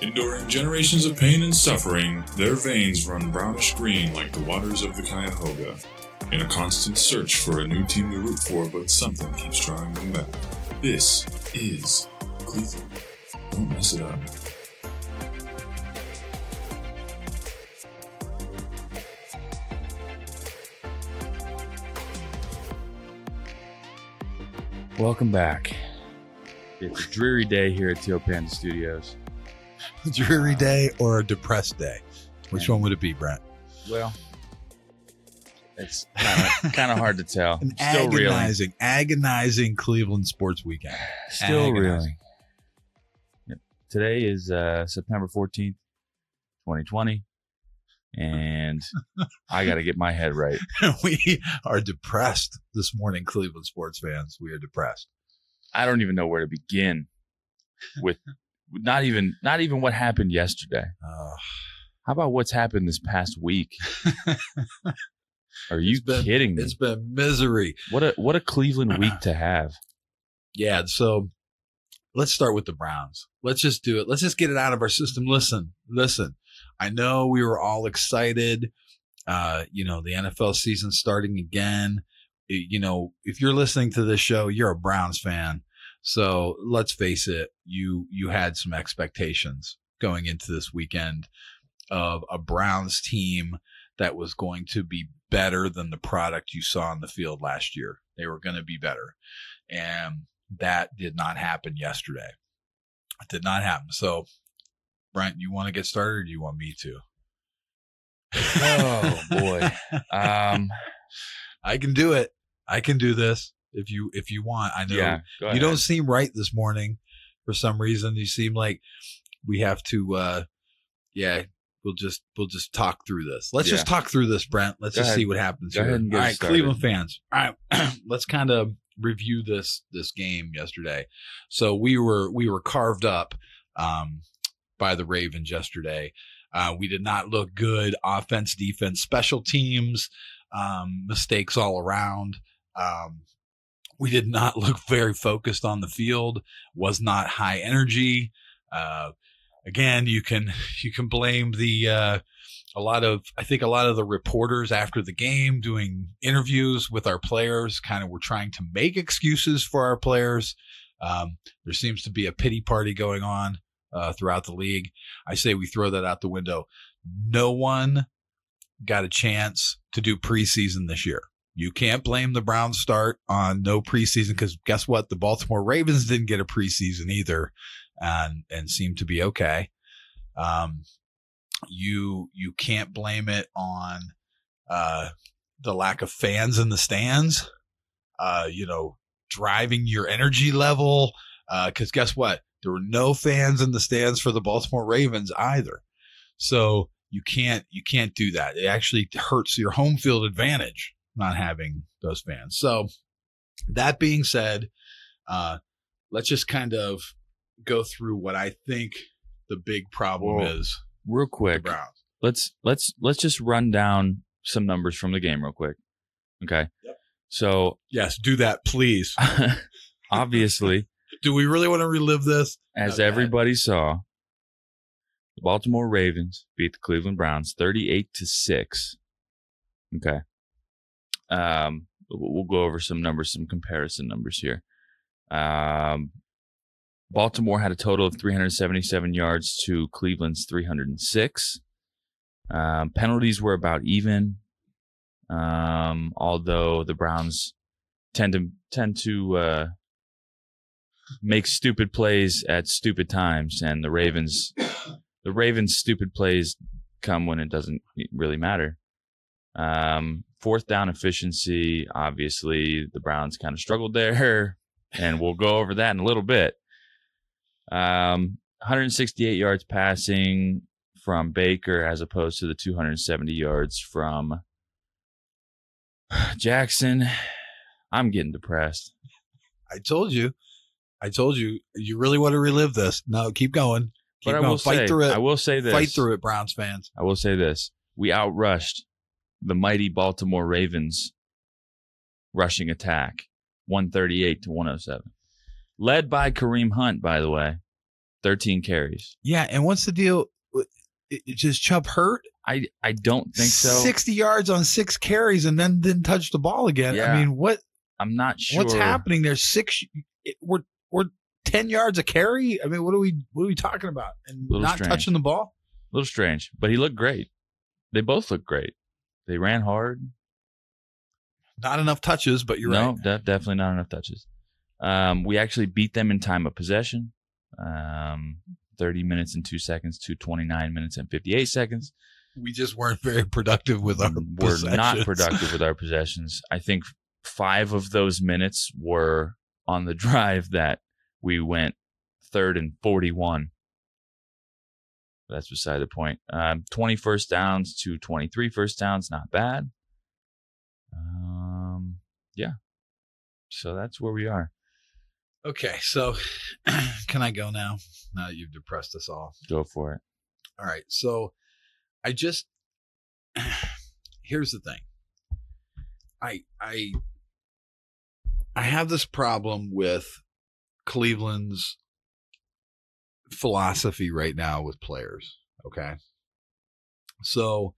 Enduring generations of pain and suffering, their veins run brownish green like the waters of the Cuyahoga. In a constant search for a new team to root for, but something keeps drawing them back. This is Cleveland. Don't mess it up. Welcome back. It's a dreary day here at Teal Panda Studios. Dreary day or a depressed day? Which one would it be, Brent? Well, it's kind of hard to tell. An Still reeling. agonizing, agonizing Cleveland sports weekend. Still agonizing. reeling. Yep. Today is uh, September fourteenth, twenty twenty, and I got to get my head right. we are depressed this morning, Cleveland sports fans. We are depressed. I don't even know where to begin with. Not even not even what happened yesterday. Uh, How about what's happened this past week? Are you been- kidding me? it's been misery. What a what a Cleveland week to have. Yeah, so let's start with the Browns. Let's just do it. Let's just get it out of our system. Listen, listen. I know we were all excited. Uh, you know, the NFL season starting again. You know, if you're listening to this show, you're a Browns fan. So let's face it, you you had some expectations going into this weekend of a Browns team that was going to be better than the product you saw on the field last year. They were going to be better. And that did not happen yesterday. It did not happen. So, Brent, you want to get started or do you want me to? Oh, boy. Um, I can do it. I can do this if you if you want. I know yeah, you ahead. don't seem right this morning for some reason. You seem like we have to uh yeah, we'll just we'll just talk through this. Let's just talk through this, Brent. Let's Go just ahead. see what happens Go here. ahead and get All started. Cleveland fans. All right, let's kind of review this this game yesterday. So we were we were carved up um by the Ravens yesterday. Uh, we did not look good. Offense, defense, special teams, um, mistakes all around. Um, we did not look very focused on the field. Was not high energy. Uh, again, you can you can blame the uh, a lot of I think a lot of the reporters after the game doing interviews with our players kind of were trying to make excuses for our players. Um, there seems to be a pity party going on uh, throughout the league. I say we throw that out the window. No one got a chance to do preseason this year. You can't blame the Browns start on no preseason because guess what? The Baltimore Ravens didn't get a preseason either, and and seem to be okay. Um, you you can't blame it on uh, the lack of fans in the stands. Uh, you know, driving your energy level. Because guess what? There were no fans in the stands for the Baltimore Ravens either. So you can't you can't do that. It actually hurts your home field advantage not having those fans. So that being said, uh, let's just kind of go through what I think the big problem Whoa. is real quick. Let's let's let's just run down some numbers from the game real quick. Okay. Yep. So Yes, do that, please. obviously, Do we really want to relive this? as Okay. everybody saw, the Baltimore Ravens beat the Cleveland Browns 38 to 6. Okay. Um we'll go over some numbers, some comparison numbers here. Um Baltimore had a total of 377 yards to Cleveland's 306. Um, penalties were about even, um, although the Browns tend to tend to uh, make stupid plays at stupid times, and the Ravens, the Ravens' stupid plays come when it doesn't really matter. Um, fourth down efficiency, obviously, the Browns kind of struggled there, and we'll go over that in a little bit. Um, 168 yards passing from Baker as opposed to the 270 yards from Jackson. I'm getting depressed. I told you. I told you. You really want to relive this? No, keep going. Keep but I going. will Fight say, through it. I will say this. Fight through it, Browns fans. I will say this. We outrushed the mighty Baltimore Ravens rushing attack 138 to 107. Led by Kareem Hunt, by the way. 13 carries. Yeah, and what's the deal? Just Chubb hurt I I don't think so. sixty yards on six carries and then didn't touch the ball again. Yeah. I mean, what I'm not sure. what's happening there? Six, it- we're we're ten yards a carry. I mean, what are we what are we talking about? And not strange. touching the ball. A little strange, but he looked great. They both looked great. They ran hard. Not enough touches, but you're no, right. de- definitely not enough touches. Um, we actually beat them in time of possession. Um, 30 minutes and two seconds to 29 minutes and 58 seconds. We just weren't very productive with our We're not productive with our possessions. I think five of those minutes were on the drive that we went third and 41. That's beside the point. Um, 20 first downs to 23 first downs, not bad. Um, yeah. So that's where we are. Okay, so can I go now? Now that you've depressed us all. Go for it. All right. So I just here's the thing. I I I have this problem with Cleveland's philosophy right now with players, okay? So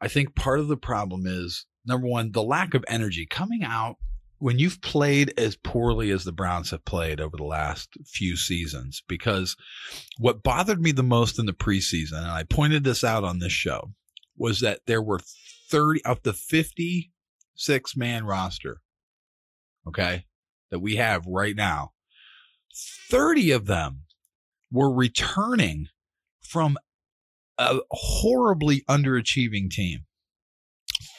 I think part of the problem is number 1, the lack of energy coming out when you've played as poorly as the Browns have played over the last few seasons because what bothered me the most in the preseason, and I pointed this out on this show, was that there were 30 of the 56 man roster, okay, that we have right now, 30 of them were returning from a horribly underachieving team.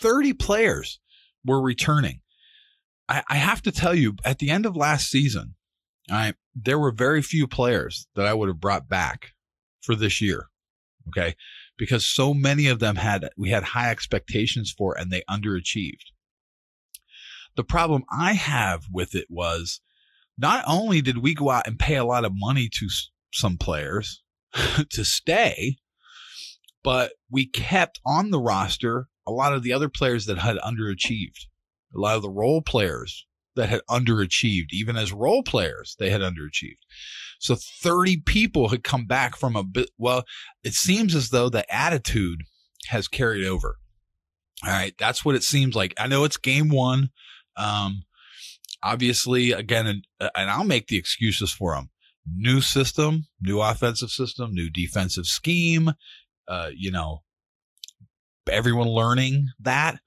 30 players were returning. I, I have to tell you, at the end of last season, I there were very few players that I would have brought back for this year. Okay. Because so many of them had we had high expectations for and they underachieved. The problem I have with it was not only did we go out and pay a lot of money to some players to stay, but we kept on the roster a lot of the other players that had underachieved. A lot of the role players that had underachieved, even as role players, they had underachieved. So 30 people had come back from a bit. Well, it seems as though the attitude has carried over. All right. That's what it seems like. I know it's game one. Um, obviously, again, and, and I'll make the excuses for them. New system, new offensive system, new defensive scheme. Uh, you know, everyone learning that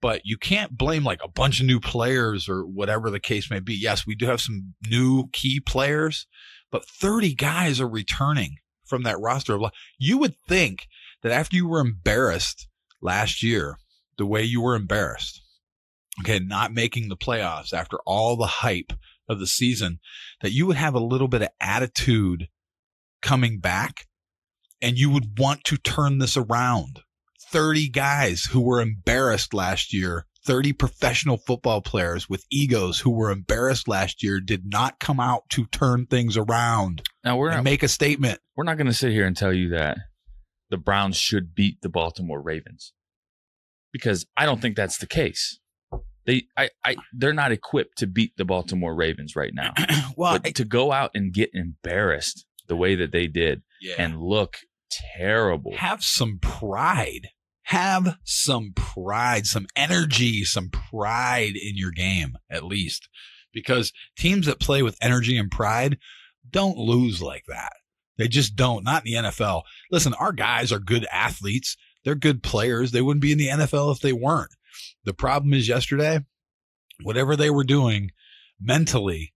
but you can't blame like a bunch of new players or whatever the case may be. Yes, we do have some new key players, but 30 guys are returning from that roster. You would think that after you were embarrassed last year, the way you were embarrassed, okay, not making the playoffs after all the hype of the season, that you would have a little bit of attitude coming back and you would want to turn this around. 30 guys who were embarrassed last year, 30 professional football players with egos who were embarrassed last year did not come out to turn things around Now we're and not, make a statement. we're not going to sit here and tell you that the Browns should beat the Baltimore Ravens because I don't think that's the case. They I, I they're not equipped to beat the Baltimore Ravens right now. well, but to go out and get embarrassed the way that they did yeah. and look terrible. have some pride. Have some pride, some energy, some pride in your game, at least. Because teams that play with energy and pride don't lose like that. They just don't. Not in the NFL. Listen, our guys are good athletes. They're good players. They wouldn't be in the NFL if they weren't. The problem is yesterday, whatever they were doing mentally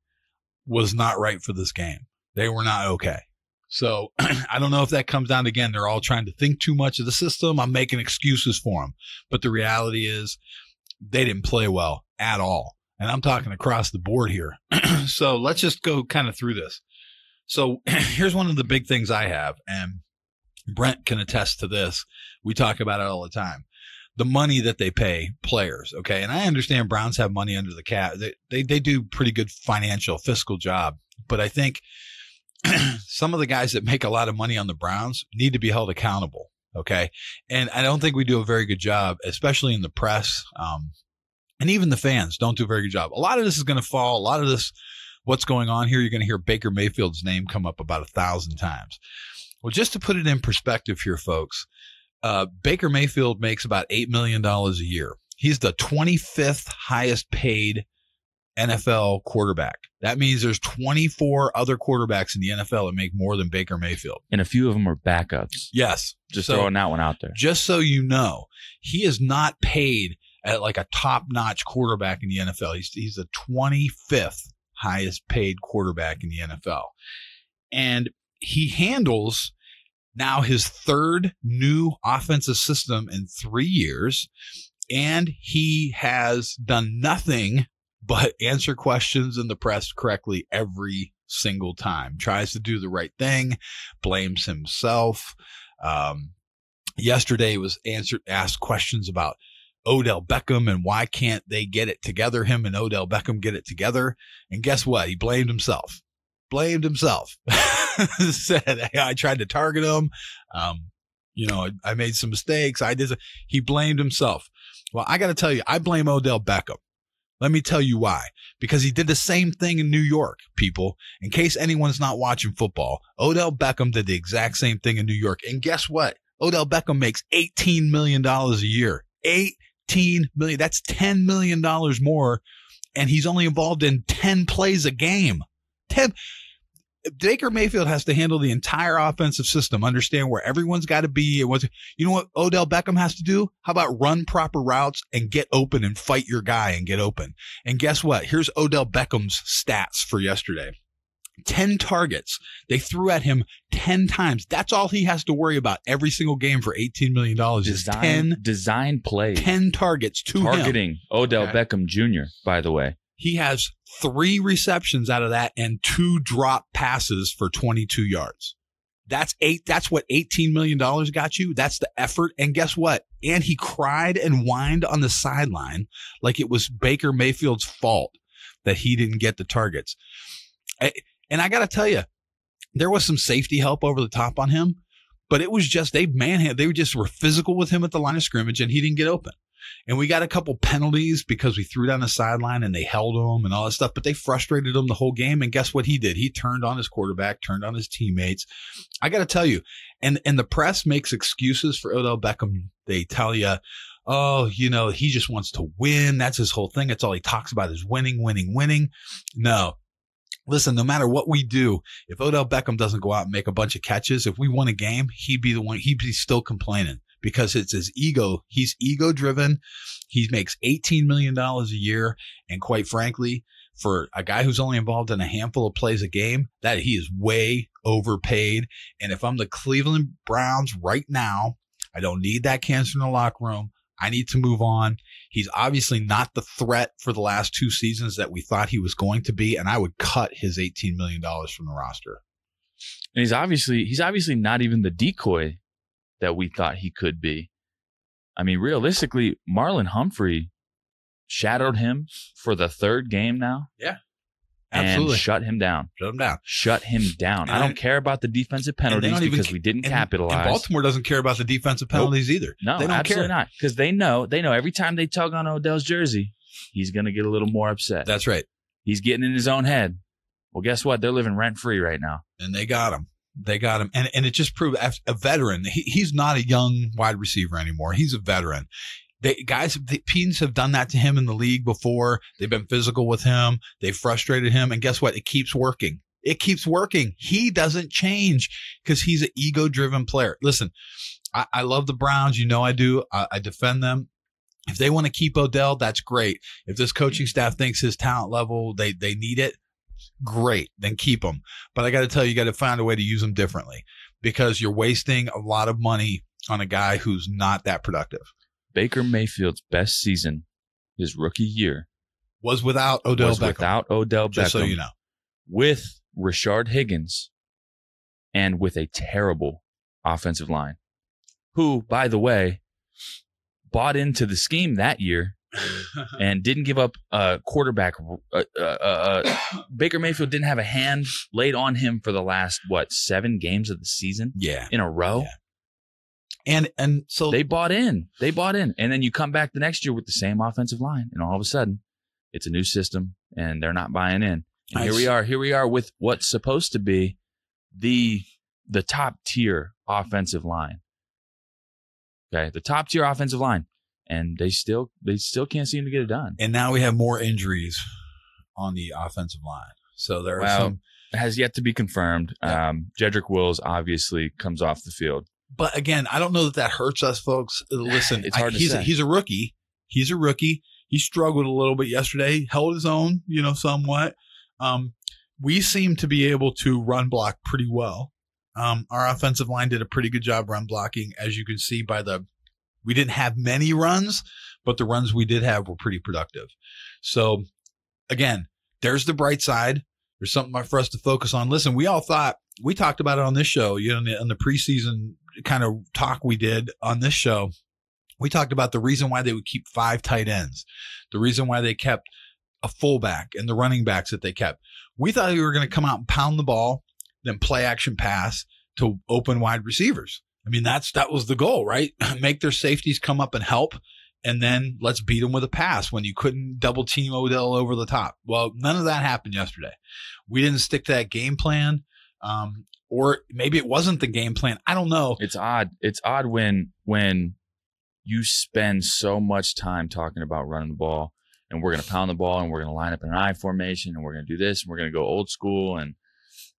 was not right for this game. They were not okay. So I don't know if that comes down again, they're all trying to think too much of the system. I'm making excuses for them. But the reality is they didn't play well at all. And I'm talking across the board here. so let's just go kind of through this. So here's one of the big things I have, and Brent can attest to this. We talk about it all the time. The money that they pay players, okay? And I understand Browns have money under the cap. They, they, they do pretty good financial, fiscal job. But I think some of the guys that make a lot of money on the Browns need to be held accountable. Okay. And I don't think we do a very good job, especially in the press. Um, and even the fans don't do a very good job. A lot of this is going to fall. A lot of this what's going on here, you're going to hear Baker Mayfield's name come up about a thousand times. Well, just to put it in perspective here, folks, uh, Baker Mayfield makes about $8 million a year. He's the 25th highest paid NFL quarterback. That means there's 24 other quarterbacks in the NFL that make more than Baker Mayfield. And a few of them are backups. Yes. Just So- throwing that one out there. just so you know, he is not paid at like a top notch quarterback in the NFL. He's, he's the 25th highest paid quarterback in the NFL. And he handles now his third new offensive system in three years. And he has done nothing but answer questions in the press correctly every single time. Tries to do the right thing, blames himself. Um, yesterday was answered asked questions about Odell Beckham and why can't they get it together? Him and Odell Beckham get it together. And guess what? He blamed himself. Blamed himself. Said hey, I tried to target him. Um, you know, I, I made some mistakes. I did. He blamed himself. Well, I got to tell you, I blame Odell Beckham. Let me tell you why. Because he did the same thing in New York, people. In case anyone's not watching football, Odell Beckham did the exact same thing in New York. And guess what? Odell Beckham makes $18 million a year. 18 million. That's $10 million more. And he's only involved in 10 plays a game. 10. Baker Mayfield has to handle the entire offensive system, understand where everyone's got to be and what's, you know what Odell Beckham has to do? How about run proper routes and get open and fight your guy and get open? And guess what? Here's Odell Beckham's stats for yesterday. 10 targets. They threw at him 10 times. That's all he has to worry about every single game for $18 million is Design, 10, design plays. 10 targets to him. targeting Odell Okay. Beckham Jr., by the way. He has three receptions out of that and two drop passes for 22 yards. That's eight. That's what $18 million got you. That's the effort. And guess what? And he cried and whined on the sideline like it was Baker Mayfield's fault that he didn't get the targets. And I got to tell you, there was some safety help over the top on him, but it was just they manhandled. They were just were physical with him at the line of scrimmage, and he didn't get open. And we got a couple penalties because we threw down the sideline and they held him and all that stuff, but they frustrated him the whole game. And guess what he did? He turned on his quarterback, turned on his teammates. I got to tell you, and and the press makes excuses for Odell Beckham. They tell you, oh, you know, he just wants to win. That's his whole thing. That's all he talks about is winning, winning, winning. No. Listen, no matter what we do, if Odell Beckham doesn't go out and make a bunch of catches, if we won a game, he'd be the one, he'd be still complaining because it's his ego. He's ego driven. He makes $18 million a year. And quite frankly, for a guy who's only involved in a handful of plays a game, that he is way overpaid. And if I'm the Cleveland Browns right now, I don't need that cancer in the locker room. I need to move on. He's obviously not the threat for the last two seasons that we thought he was going to be, and I would cut his $18 million from the roster. And he's obviously he's obviously not even the decoy that we thought he could be. I mean, realistically, Marlon Humphrey shadowed him for the third game now Yeah. Absolutely. and shut him down. Shut him down. Shut him down. I don't care about the defensive penalties because ca- we didn't And- capitalize. And Baltimore doesn't care about the defensive Nope. penalties either. no, they don't absolutely care. not. Because they know they know every time they tug on Odell's jersey, he's gonna get a little more upset. That's right. he's getting in his own head. Well, guess what? They're living rent free right now. and they got him. They got him, and and it just proved a veteran. He, he's not a young wide receiver anymore. He's a veteran. They guys, the teams have done that to him in the league before. They've been physical with him. they've frustrated him, and guess what? It keeps working. It keeps working. He doesn't change because he's an ego-driven player. Listen, I, I love the Browns. You know I do. I, I defend them. If they want to keep Odell, that's great. If this coaching staff thinks his talent level they they need it, great. Then keep them. But I got to tell you, you got to find a way to use them differently because you're wasting a lot of money on a guy who's not that productive. Baker Mayfield's best season, his rookie year, Was without Odell was Beckham. without Odell Beckham, just so you know. with Rashard Higgins, and with a terrible offensive line, who, by the way, bought into the scheme that year and didn't give up a quarterback. Uh, uh, uh, Baker Mayfield didn't have a hand laid on him for the last what seven games of the season yeah. in a row. Yeah. And and so They bought in. They bought in, and then you come back the next year with the same offensive line, and all of a sudden, it's a new system, and they're not buying in. And here we are. Here we are with what's supposed to be the the top tier offensive line. Okay, the top tier offensive line, and they still they still can't seem to get it done. And now we have more injuries on the offensive line. So there are Well, some. Has yet to be confirmed. Yeah. Um, Jedrick Wills obviously comes off the field. But again, I don't know that that hurts us, folks. Listen, It's hard I- to he's say. A, he's a rookie. He's a rookie. He struggled a little bit yesterday, held his own, you know, somewhat. Um, we seem to be able to run block pretty well. Um, our offensive line did a pretty good job run blocking, as you can see by the. We didn't have many runs, but the runs we did have were pretty productive. So, again, there's the bright side. There's something for us to focus on. Listen, we all thought we talked about it on this show, you know, in the, in the preseason kind of talk we did on this show. We talked about the reason why they would keep five tight ends, the reason why they kept a fullback and the running backs that they kept. We thought we were going to come out and pound the ball, then play action pass to open wide receivers. I mean, that's that was the goal, right? Make their safeties come up and help, and then let's beat them with a pass when you couldn't double team Odell over the top. Well, none of that happened yesterday. We didn't stick to that game plan, um, or maybe it wasn't the game plan. I don't know. It's odd. It's odd when when you spend so much time talking about running the ball and we're going to pound the ball and we're going to line up in an I formation and we're going to do this and we're going to go old school and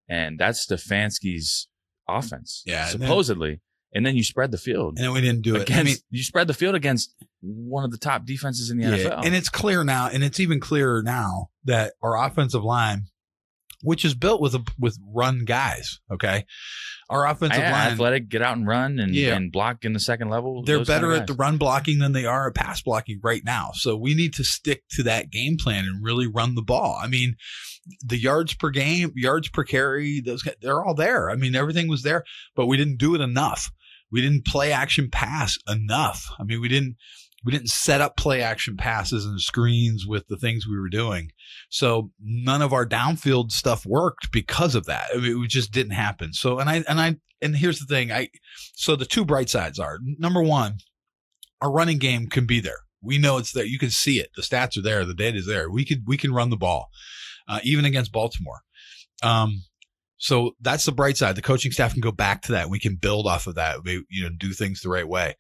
and that's Stefanski's offense. Yeah, supposedly. And then you spread the field And then we didn't do it. I mean, you spread the field against one of the top defenses in the NFL. And it's clear now, and it's even clearer now that our offensive line, which is built with a, with run guys, okay, our offensive Yeah, line, athletic, get out and run and, Yeah. and block in the second level. they're those kind better of at the run blocking than they are at pass blocking right now. So we need to stick to that game plan and really run the ball. I mean, the yards per game, yards per carry, those they're all there. I mean, everything was there, but we didn't do it enough. We didn't play action pass enough. I mean, we didn't we didn't set up play action passes and screens with the things we were doing. So none of our downfield stuff worked because of that. I mean, it just didn't happen. So and I and I and here's the thing, I so the two bright sides are number one, our running game can be there. We know it's there. You can see it. The stats are there. The data is there. We could we can run the ball, uh, even against Baltimore. Um, so that's the bright side. The coaching staff can go back to that. We can build off of that. We you know do things the right way.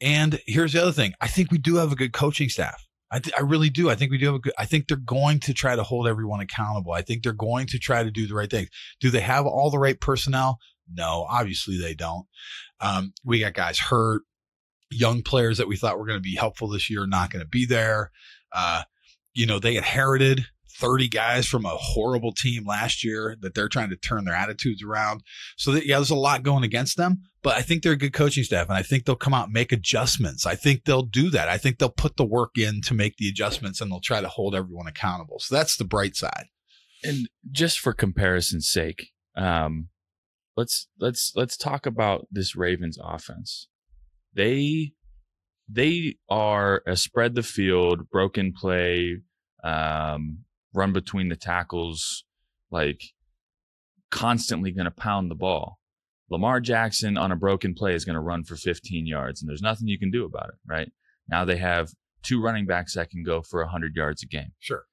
And here's the other thing. I think we do have a good coaching staff. I, th- I really do. I think we do have a good. I think they're going to try to hold everyone accountable. I think they're going to try to do the right things. Do they have all the right personnel? No, obviously they don't. Um, we got guys hurt, young players that we thought were going to be helpful this year not going to be there. Uh, you know, they inherited 30 guys from a horrible team last year that they're trying to turn their attitudes around. So that, yeah, there's a lot going against them, but I think they're a good coaching staff and I think they'll come out and make adjustments. I think they'll do that. I think they'll put the work in to make the adjustments and they'll try to hold everyone accountable. So that's the bright side. and just for comparison's sake, um, let's let's let's talk about this Ravens offense. They they are a spread the field, broken play, um, run between the tackles, like constantly going to pound the ball. Lamar Jackson on a broken play is going to run for 15 yards, and there's nothing you can do about it. Right now, they have two running backs that can go for 100 yards a game. Sure.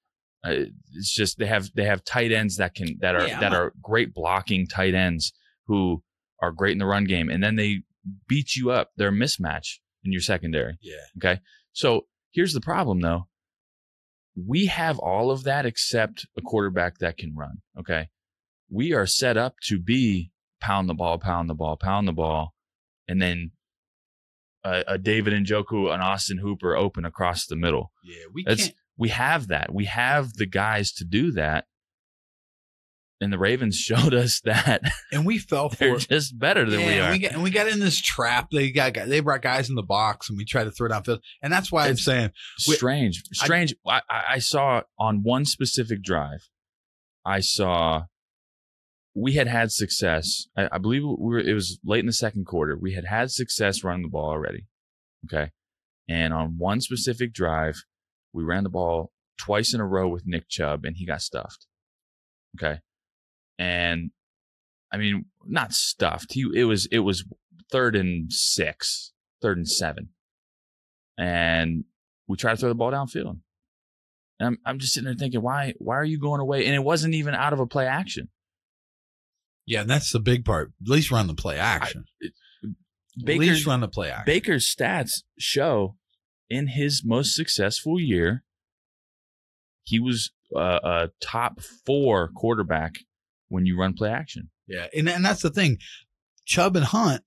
Uh, it's just they have they have tight ends that can that are Yeah, that are great blocking tight ends who are great in the run game, and then they beat you up. They're a mismatch in your secondary. Yeah. Okay, so here's the problem though. We have all of that except a quarterback that can run. Okay, we are set up to be pound the ball, pound the ball, pound the ball, and then a, a David Njoku, an Austin Hooper open across the middle Yeah. We That's- can't. we have that. We have the guys to do that. And the Ravens showed us that And we fell for they're it. just better than we Yeah, are. We got, and we got in this trap. They got they brought guys in the box, and we tried to throw downfield. And that's why I'm It's- saying we- strange, strange. I, I, I saw on one specific drive, I saw we had had success. I, I believe we were, it was late in the second quarter. We had had success running the ball already. Okay. And on one specific drive, we ran the ball twice in a row with Nick Chubb and he got stuffed. Okay. And I mean, not stuffed. He, it was, it was third and six, third and seven. And we tried to throw the ball downfield. And I'm I'm just sitting there thinking, why why are you going away? And it wasn't even out of a play action. Yeah, and that's the big part. At least run the play action. At Baker's least run the play action. Baker's stats show in his most successful year, he was uh, a top four quarterback when you run play action. Yeah, and and that's the thing. Chubb and Hunt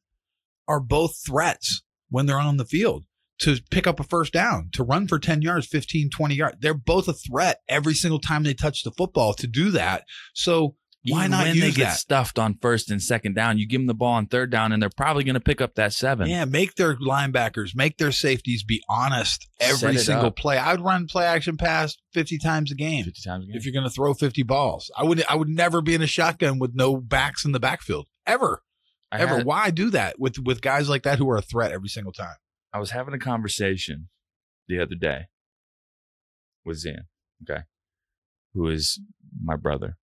are both threats when they're on the field to pick up a first down, to run for 10 yards, 15, 20 yards. They're both a threat every single time they touch the football to do that. So why Even not when use they get that? stuffed on first and second down? You give them the ball on third down, and they're probably going to pick up that seven. Yeah, make their linebackers, make their safeties be honest every single up. play. I'd run play action pass 50 times a game. fifty times a game. If you're going to throw 50 balls, I would I would never be in a shotgun with no backs in the backfield ever. I ever. had- Why do that with with guys like that who are a threat every single time? I was having a conversation the other day with Zan, okay, who is my brother.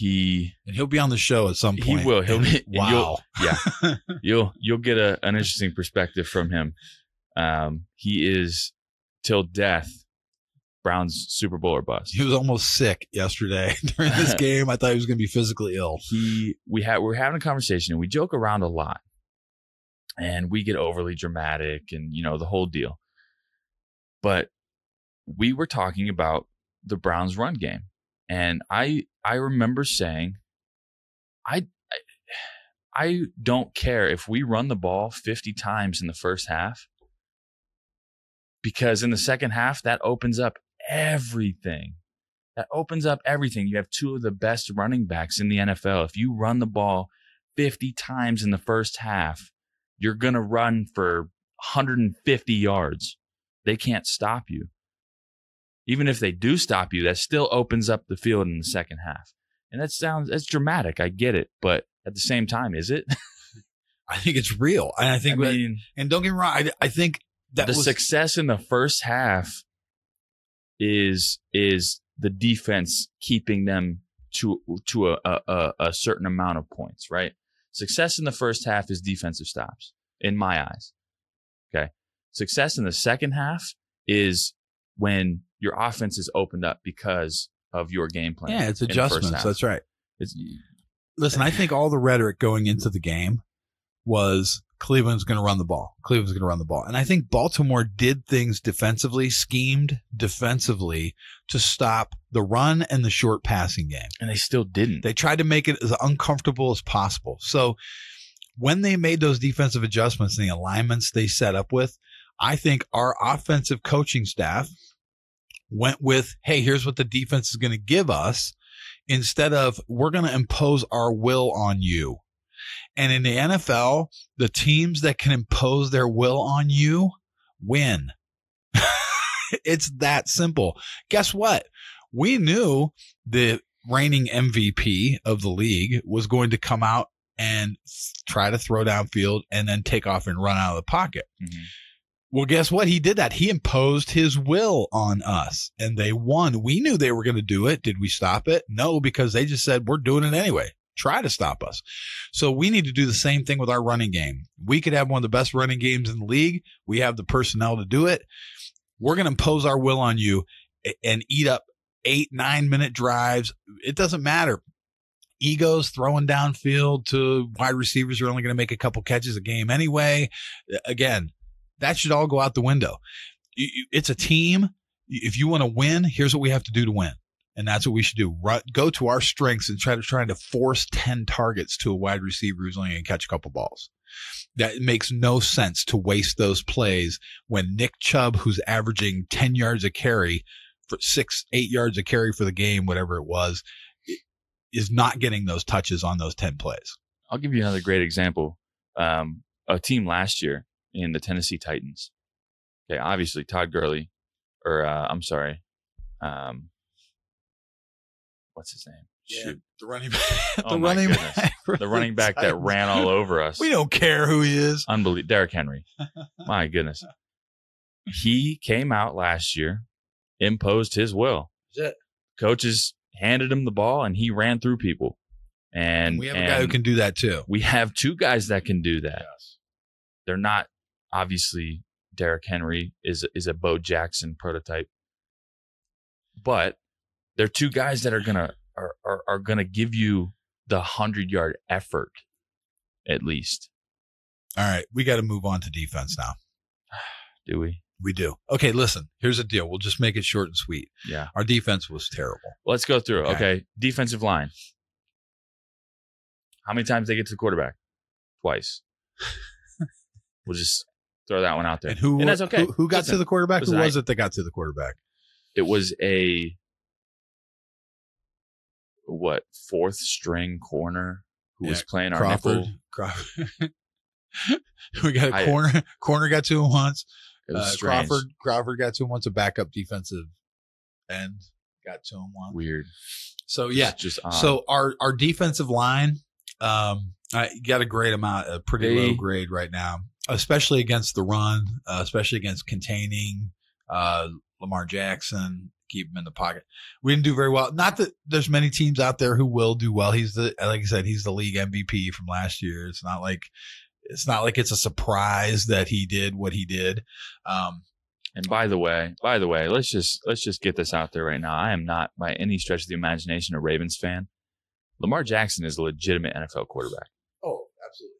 He And he'll be on the show at some He point. will. He'll be- wow. yeah, you'll you'll get a, an interesting perspective from him. Um, he is till death Browns Super Bowl or bust. He was almost sick yesterday during this game. I thought he was going to be physically ill. he we had we we're having a conversation and we joke around a lot and we get overly dramatic and you know the whole deal but we were talking about the browns run game and i i remember saying i i, don't care if we run the ball 50 times in the first half because in the second half that opens up everything that opens up everything. You have two of the best running backs in the NFL. If you run the ball 50 times in the first half, you're going to run for 150 yards. They can't stop you. Even if they do stop you, that still opens up the field in the second half. And that sounds that's dramatic. I get it, but at the same time, is it? I think it's real. And I I think, mean, and don't get me wrong, I, I think that the was success in the first half is is the defense keeping them to to a- a a certain amount of points, right? Success in the first half is defensive stops, in my eyes. Okay. Success in the second half is when your offense is opened up because of your game plan. yeah, it's in the first adjustments. That's right. It's, Listen, I think all the rhetoric going into the game was Cleveland's going to run the ball. Cleveland's going to run the ball. And I think Baltimore did things defensively, schemed defensively to stop the run and the short passing game. and they still didn't. They tried to make it as uncomfortable as possible. So when they made those defensive adjustments and the alignments they set up with, I think our offensive coaching staff went with, hey, here's what the defense is going to give us instead of we're going to impose our will on you. And in the NFL, the teams that can impose their will on you win. it's that simple. Guess what? We knew the reigning MVP of the league was going to come out and try to throw downfield and then take off and run out of the pocket. Mhm. Well, guess what? He did that. He imposed his will on us and they won. We knew they were going to do it. Did we stop it? No, because they just said, we're doing it anyway. Try to stop us. So we need to do the same thing with our running game. We could have one of the best running games in the league. We have the personnel to do it. We're going to impose our will on you and eat up eight, nine minute drives. It doesn't matter. Egos throwing downfield to wide receivers are only going to make a couple catches a game anyway. Again, that should all go out the window. It's a team. If you want to win, here's what we have to do to win. And that's what we should do. Go to our strengths and try to try to force 10 targets to a wide receiver who's only going to catch a couple balls. That makes no sense to waste those plays when Nick Chubb, who's averaging 10 yards a carry for six, eight yards a carry for the game, whatever it was, is not getting those touches on those 10 plays. I'll give you another great example. Um, a team last year in the Tennessee Titans. Okay, obviously Todd Gurley, or uh, I'm sorry, um, what's his name? Shoot, The running back. Oh my goodness. the running back that ran all over us. We don't care who he is. Unbelievable. Derrick Henry. My goodness. He came out last year, imposed his will. Coaches handed him the ball and he ran through people. And we have a guy who can do that too. we have two guys that can do that. Yes. They're not obviously Derrick Henry is is a Bo Jackson prototype. but they're two guys that are gonna are are, are gonna give you the hundred yard effort at least. All right, we got to move on to defense now. Do we? We do. Okay, listen. Here's the deal. We'll just make it short and sweet. Yeah. Our defense was terrible. Let's go through. Okay. Okay. Defensive line. How many times they get to the quarterback? Twice. we'll just throw that one out there. And who? And that's okay. Who, who got Listen, to the quarterback? listen, who I- was it that got to the quarterback? It was a what fourth string corner who was Yeah, playing our Crawford. nickel. Crawford. we got a I- corner. Corner got to him once. Was Uh. Crawford. Crawford got to him once. A backup defensive end got to him once. Weird. So yeah. Just, just odd. So our our defensive line, um, I got a great amount, a pretty They- low grade right now, especially against the run, uh, especially against containing uh, Lamar Jackson, keep him in the pocket. We didn't do very well. Not that there's many teams out there who will do well. He's the like I said, he's the league MVP from last year. It's not like it's not like it's a surprise that he did what he did. Um, And by the way, by the way, let's just let's just get this out there right now. I am not by any stretch of the imagination a Ravens fan. Lamar Jackson is a legitimate NFL quarterback. oh, absolutely.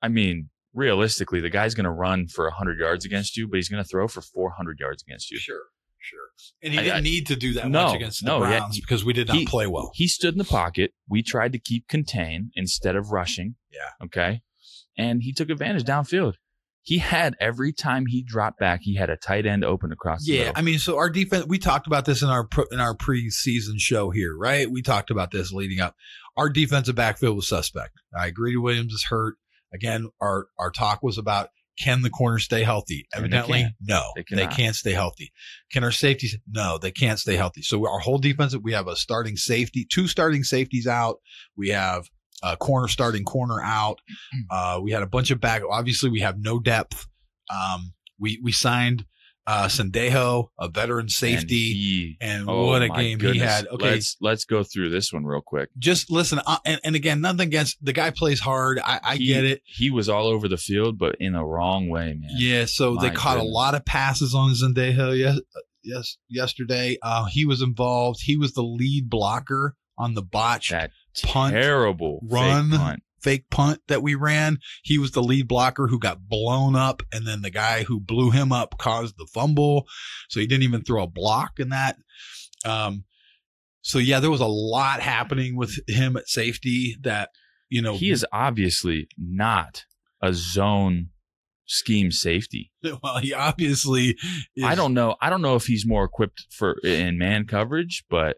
I mean, realistically, the guy's going to run for 100 yards against you, but he's going to throw for 400 yards against you. Sure, sure. And he I- didn't I- need to do that No, much against the no, yeah, Browns he- because we did not he- play well. He stood in the pocket. We tried to keep contain instead of rushing. Yeah. Okay. And he took advantage downfield. He had every time he dropped back, he had a tight end open across the Yeah. I mean, so our defense. We talked about this in our pro, in our preseason show here, right? We talked about this leading up. Our defensive backfield was suspect. I agree. Williams is hurt again. Our our talk was about can the corner stay healthy? Evidently, no, They they, can't stay healthy. Can our safeties? No, they can't stay healthy. So our whole defensive, we have a starting safety, two starting safeties out. We have a corner starting corner out. Uh, we had a bunch of back. Obviously, we have no depth. Um, we we signed uh, Sendejo, a veteran safety, And and, oh what a my game he had. Okay, Let's let's go through this one real quick. just listen. Uh, and, and again, nothing against the guy plays hard. I, I He- get it. He was all over the field, but in the wrong way, man. Yeah, so they caught goodness. a lot of passes on Sendejo yes, yes yesterday. Uh, he was involved. He was the lead blocker on the botch That Punt, terrible run, punt. Fake punt that we ran. He was the lead blocker who got blown up, and then the guy who blew him up caused the fumble. So he didn't even throw a block in that. Um, so yeah, there was a lot happening with him at safety that you know He is obviously not a zone scheme safety. well, he obviously is, I don't know. I don't know if he's more equipped for in man coverage, but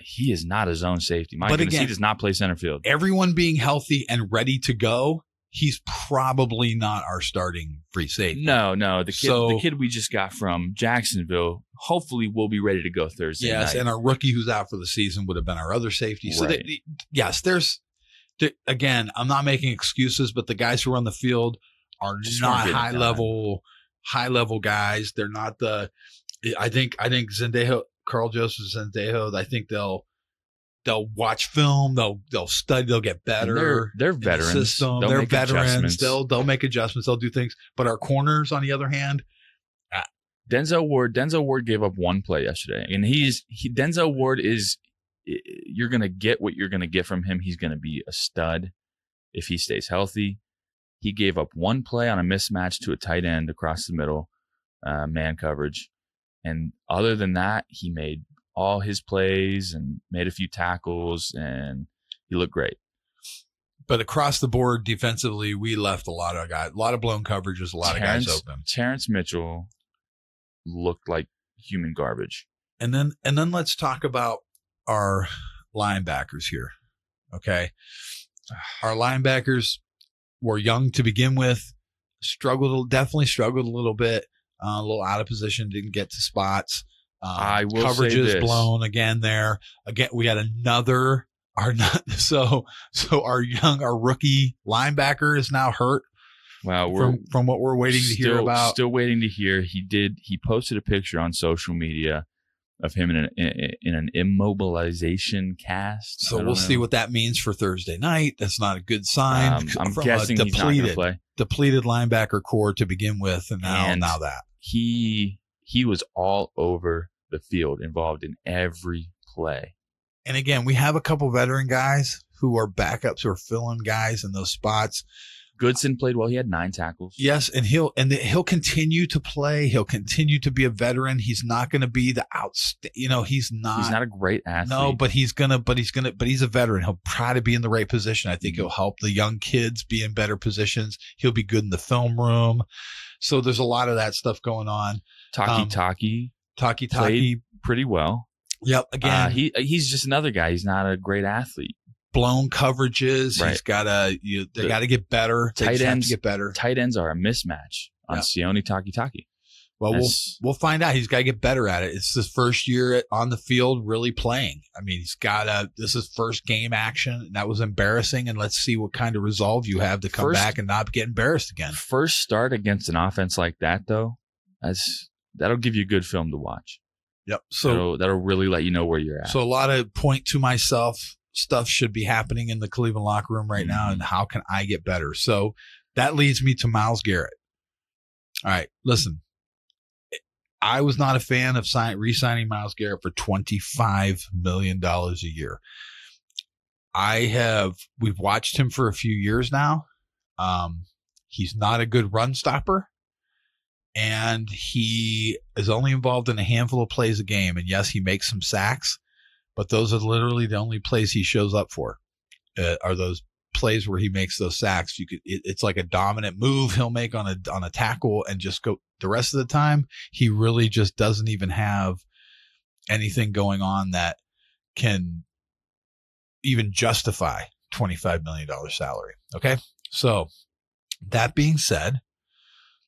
he is not a zone safety. My But goodness, he does not play center field. everyone being healthy and ready to go, he's probably not our starting free safety. No, no. The kid, So- the kid we just got from Jacksonville, hopefully will be ready to go Thursday yes, night. and our rookie who's out for the season would have been our other safety. So Right. they, yes, there's there- again, I'm not making excuses, but the guys who are on the field are Just not high level high level guys. They're not the I think I think Sendejo Karl Joseph Sendejo, I think they'll they'll watch film, they'll they'll study, they'll get better. they're they're in the veterans. system. They'll They're veterans. They'll they'll make adjustments. They'll do things. But our corners, on the other hand, Denzel Ward. Denzel Ward gave up one play yesterday, and he's he, Denzel Ward is. You're gonna get what you're gonna get from him. He's gonna be a stud if he stays healthy. He gave up one play on a mismatch to a tight end across the middle, uh, man coverage, and other than that, he made all his plays and made a few tackles, and he looked great. but across the board defensively, we left a lot of guys, a lot of blown coverages, a lot Terrence, of guys open. Terrence Mitchell looked like human garbage. And then and then let's talk about our linebackers here. Okay. Our linebackers were young to begin with, struggled definitely struggled a little bit, uh, a little out of position, didn't get to spots. Um, I will say coverages this. blown again there. Again, we had another our not so so our young our rookie linebacker is now hurt Wow, we're from from what we're waiting to hear about. Still waiting to hear. He did. He posted a picture on social media of him in an in, in an immobilization cast. so we'll see what that means for Thursday night. That's not a good sign. Um, I'm from guessing a depleted, play. depleted linebacker core to begin with, and now And- now that He he was all over the field, involved in every play. And again, we have a couple veteran guys who are backups who are filling guys in those spots. Goodson played well. He had nine tackles. Yes, and he'll and he'll continue to play. He'll continue to be a veteran. He's not going to be the outst. You know, he's not. He's not a great athlete. No, but he's gonna. But he's gonna. But he's a veteran. He'll try to be in the right position. I think Mhm. he'll help the young kids be in better positions. He'll be good in the film room. So there's a lot of that stuff going on. Taki um, Taki Taki Taki. pretty well. Yep. Again, Uh, he he's just another guy. He's not a great athlete. Blown coverages. Right. He's got to. You, they The got to get better. They tight ends- get better. Tight ends are a mismatch on Yeah. Sione Takitaki. Well, we'll we'll find out. He's got to get better at it. It's his first year at, on the field, really playing. I mean, he's got a. This is first game action. And that was embarrassing, and let's see what kind of resolve you have to come First- back and not get embarrassed again. First start against an offense like that, though, that's that'll give you good film to watch. Yep. So that'll, that'll really let you know where you're at. so a lot of point to myself stuff should be happening in the Cleveland locker room right now, and how can I get better? So that leads me to Myles Garrett. All right, listen. I was not a fan of sign, re-signing Myles Garrett for twenty-five million dollars a year. I have we've watched him for a few years now. Um, he's not a good run stopper, and he is only involved in a handful of plays a game. And yes, he makes some sacks, but those are literally the only plays he shows up for. Uh, are those plays where he makes those sacks? You could it, it's like a dominant move he'll make on a on a tackle and just go. The rest of the time, he really just doesn't even have anything going on that can even justify $25 million salary. Okay. So that being said,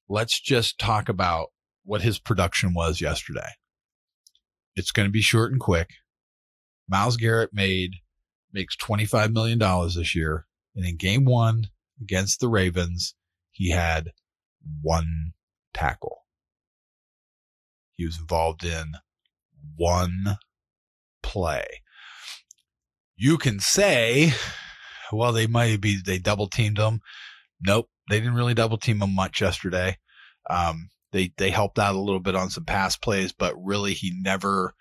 let's just talk about what his production was yesterday. It's going to be short and quick. Myles Garrett made makes $25 million this year. And in game one against the Ravens, he had one tackle. He was involved in one play. You can say, well, they might be, they double teamed him. Nope. They didn't really double team him much yesterday. Um, they, they helped out a little bit on some pass plays, but really he never,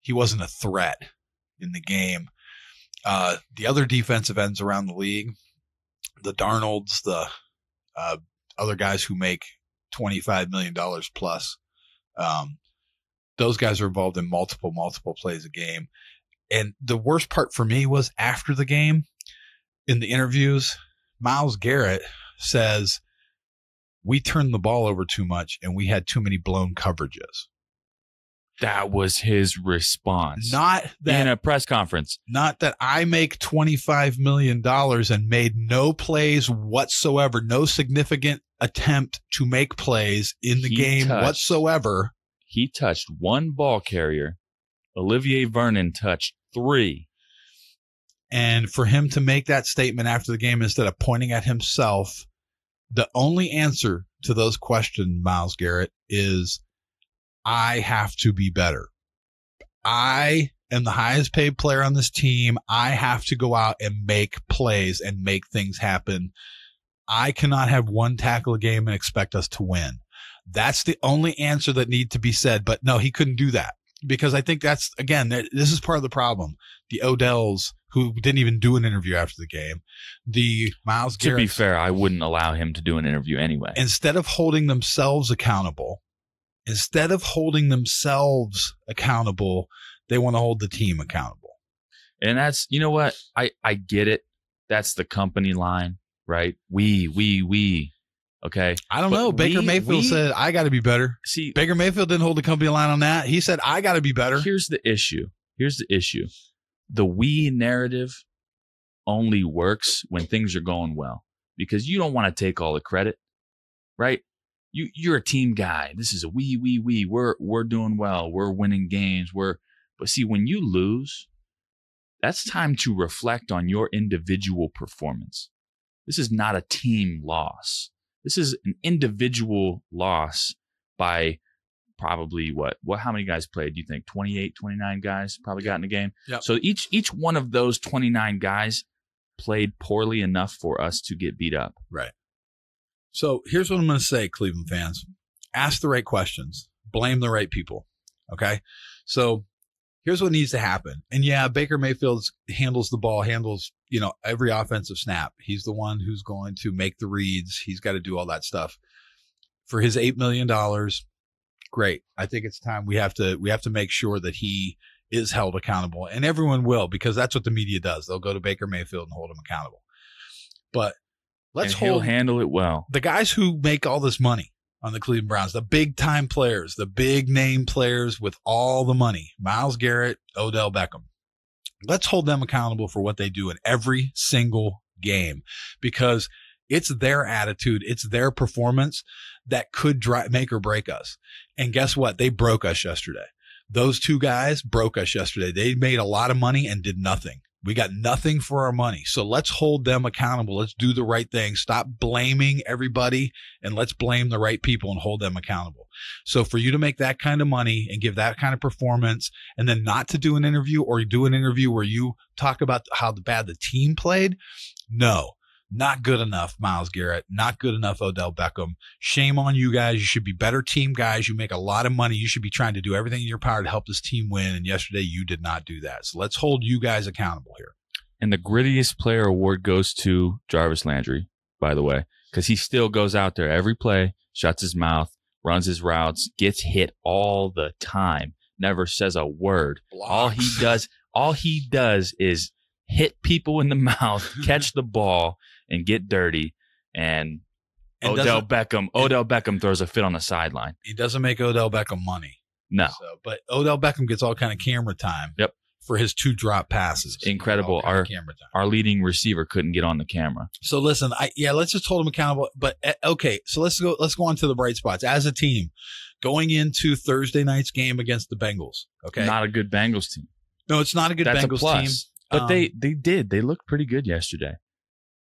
he wasn't a threat in the game. Uh, the other defensive ends around the league, the Donalds, the uh, other guys who make $25 million plus, um, those guys are involved in multiple, multiple plays a game. And the worst part for me was after the game in the interviews, Myles Garrett says, We turned the ball over too much and we had too many blown coverages. That was his response. Not that in a press conference. not that I make $25 million and made no plays whatsoever, no significant attempt to make plays in the He game touched. whatsoever. He touched one ball carrier. Olivier Vernon touched three. And for him to make that statement after the game instead of pointing at himself, the only answer to those questions, Myles Garrett, is I have to be better. I am the highest paid player on this team. I have to go out and make plays and make things happen. I cannot have one tackle a game and expect us to win. That's the only answer that need to be said. But no, he couldn't do that because I think that's again, this is part of the problem. The Odells who didn't even do an interview after the game, the Myles To be fair, I wouldn't allow him to do an interview anyway. instead of holding themselves accountable, instead of holding themselves accountable, they want to hold the team accountable. And that's you know what I I get it. That's the company line, right? We we we. Okay. I don't But know. Baker we- Mayfield we- said, I got to be better. See, Baker Mayfield didn't hold the company line on that. He said, I got to be better. here's the issue. Here's the issue. The we narrative only works when things are going well because you don't want to take all the credit, right? You you're a team guy. This is a we we we. We're we're doing well. We're winning games. We're but see when you lose, that's time to reflect on your individual performance. This is not a team loss. This is an individual loss by probably what what how many guys played do you think 28 29 guys probably got in the game Yep. so each each one of those 29 guys played poorly enough for us to get beat up So here's what I'm going to say, Cleveland fans ask the right questions, blame the right people. Okay. So here's what needs to happen. And yeah, Baker Mayfield handles the ball, handles, you know, every offensive snap. He's the one who's going to make the reads. He's got to do all that stuff. For his $8 million, great. I think it's time we have to we have to make sure that he is held accountable. And everyone will because that's what the media does. They'll go to Baker Mayfield and hold him accountable. But let's and hold handle it well. the guys who make all this money on the Cleveland Browns, the big time players, the big name players with all the money, Myles Garrett, Odell Beckham. Let's hold them accountable for what they do in every single game because it's their attitude, it's their performance that could dri make or break us. And guess what? They broke us yesterday. Those two guys broke us yesterday. They made a lot of money and did nothing. We got nothing for our money. So let's hold them accountable. Let's do the right thing. Stop blaming everybody and let's blame the right people and hold them accountable. So for you to make that kind of money and give that kind of performance and then not to do an interview or do an interview where you talk about how bad the team played, no. Not good enough, Myles Garrett. Not good enough, Odell Beckham. Shame on you guys. You should be better team guys. You make a lot of money. You should be trying to do everything in your power to help this team win. And yesterday, you did not do that. So let's hold you guys accountable here. And the grittiest player award goes to Jarvis Landry, by the way, because he still goes out there every play, shuts his mouth, runs his routes, gets hit all the time, never says a word. All he does, all he does is hit people in the mouth, catch the ball, and get dirty. And, And Odell Beckham, Odell Beckham throws a fit on the sideline. He doesn't make Odell Beckham money. No, So, but Odell Beckham gets all kind of camera time. Yep. For his two drop passes. Incredible. All kind of Our- camera time. our leading receiver couldn't get on the camera. So listen, I yeah, let's just hold him accountable. But uh, okay, so let's go. Let's go on to the bright spots as a team going into Thursday night's game against the Bengals. Okay, Not a good Bengals team. no, it's not a good That's a Bengals plus. team. But Um, they they did. They looked pretty good yesterday.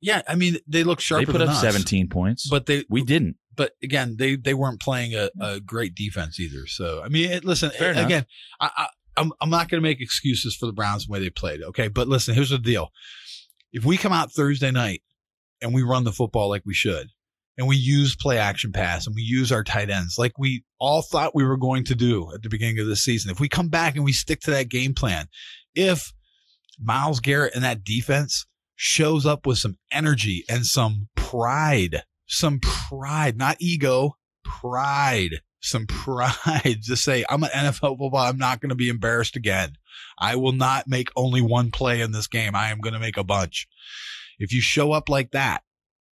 Yeah, I mean they look sharp. they put up us, 17 points. but they we didn't. but again, they they weren't playing a, a great defense either. So I mean, it, listen Fair again, I, I I'm I'm not going to make excuses for the Browns the way they played. Okay, but listen, here's the deal: if we come out Thursday night and we run the football like we should, and we use play action pass and we use our tight ends like we all thought we were going to do at the beginning of the season, if we come back and we stick to that game plan, if Myles Garrett and that defense shows up with some energy and some pride, some pride, not ego, pride, some pride to say, I'm an NFL football. I'm not going to be embarrassed again. I will not make only one play in this game. I am going to make a bunch. If you show up like that,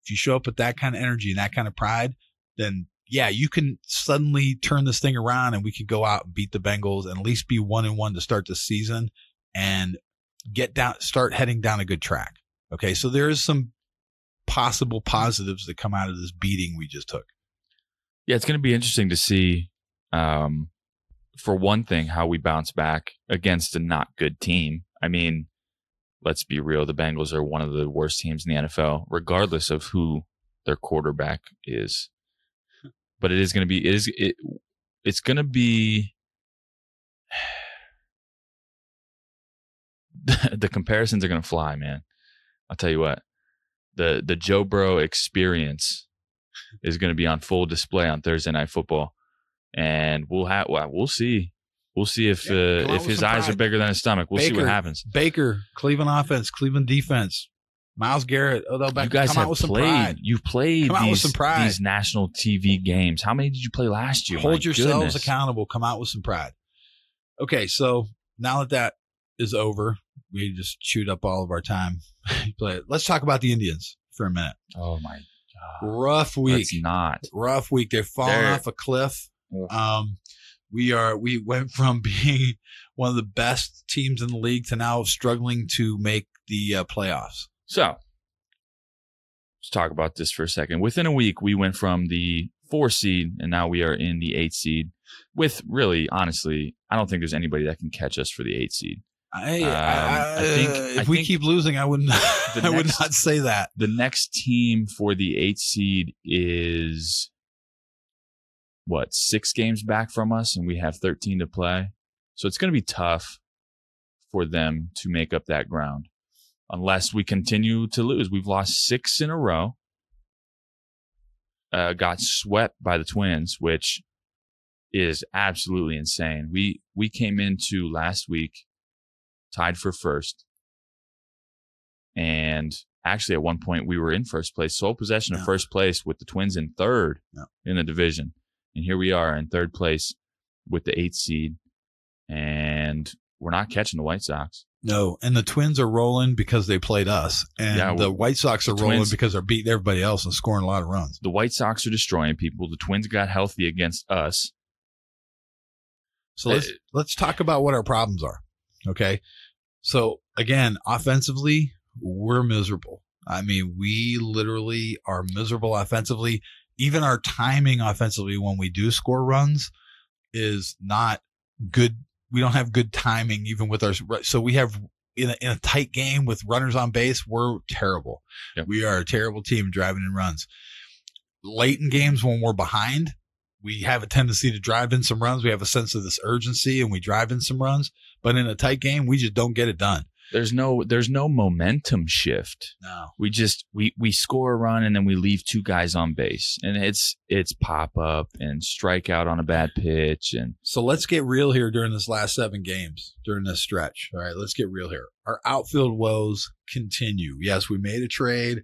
if you show up with that kind of energy and that kind of pride, then yeah, you can suddenly turn this thing around and we could go out and beat the Bengals and at least be one and one to start the season and get down, start heading down a good track. Okay. So there is some possible positives that come out of this beating we just took. Yeah, it's going to be interesting to see, um, for one thing, how we bounce back against a not good team. I mean, let's be real. The Bengals are one of the worst teams in the NFL, regardless of who their quarterback is. But it is going to be, it is, it, it's going to be, the comparisons are going to fly, man. I'll tell you what, the, the Joe Burrow experience is going to be on full display on Thursday Night Football, and we'll have well, we'll see we'll see if Yeah, uh, if his eyes are bigger than his stomach. We'll see what happens. Baker, Cleveland offense, Cleveland defense, Myles Garrett, Odell Beckham. you guys come have out with some played. pride. You've played Come out with these, some pride. these national TV games. How many did you play last year? Hold My yourselves goodness. accountable. Come out with some pride. Okay, so now that that is over, we just chewed up all of our time. Play- Let's talk about the Indians for a minute. Oh my god! Rough week. Let's not. rough week. They're falling They're- off a cliff. Um, we are we went from being one of the best teams in the league to now struggling to make the uh, playoffs. So let's talk about this for a second. Within a week, we went from the four seed, and now we are in the eight seed. With really, honestly, I don't think there's anybody that can catch us for the eight seed. I, Um, I, I think- if I we think keep losing, I wouldn't. the I would not say that. the next team for the eight seed is what six games back from us and we have 13 to play so it's going to be tough for them to make up that ground unless we continue to lose we've lost six in a row uh, got swept by the twins which is absolutely insane. We we came into last week tied for first, and actually at one point we were in first place, sole possession of first place with the Twins in third in the division, and here we are in third place with the eighth seed, and we're not catching the White Sox. No, and the Twins are rolling because they played us, and Yeah, the White Sox are rolling Twins- because they're beating everybody else and scoring a lot of runs. The White Sox are destroying people. The Twins got healthy against us. So let's Uh, let's talk about what our problems are. Okay. So again, offensively, we're miserable. I mean, we literally are miserable offensively. Even our timing offensively when we do score runs is not good. We don't have good timing even with our so we have in a, in a tight game with runners on base, we're terrible. Yep. We are a terrible team driving in runs. Late in games when we're behind, we have a tendency to drive in some runs. We have a sense of this urgency and we drive in some runs. But in a tight game, we just don't get it done. There's no there's no momentum shift. No. We just we we score a run and then we leave two guys on base, and it's it's pop up and strike out on a bad pitch, and So let's get real here during this last seven games, during this stretch. All right, let's get real here. Our outfield woes continue. Yes, we made a trade.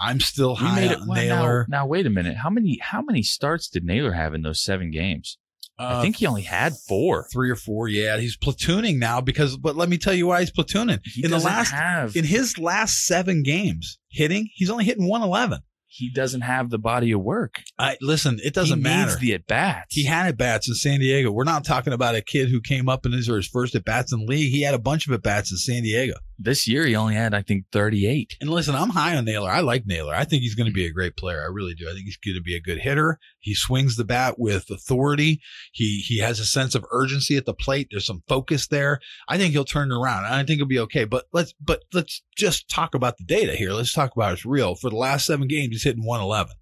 I'm still high made it. on well, Naylor. Now, now wait a minute. How many how many starts did Naylor have in those seven games? I think he only had four. Uh, three or four. Yeah, he's platooning now because. But let me tell you why he's platooning. He in the doesn't last, have in his last seven games hitting, he's only hitting 111. he doesn't have the body of work. I listen. It doesn't matter. he matter. Needs the at bats. He had at bats in San Diego. We're not talking about a kid who came up and these are his first at bats in the league. He had a bunch of at bats in San Diego. This year. He only had I think thirty eight. And listen, I'm high on Naylor. I like Naylor. I think he's going to be a great player. I really do. I think he's going to be a good hitter. He swings the bat with authority. He he has a sense of urgency at the plate. There's some focus there. I think he'll turn it around. I think he'll be okay. But let's but let's just talk about the data here. Let's talk about it's real. For the last seven games, he's hitting 111.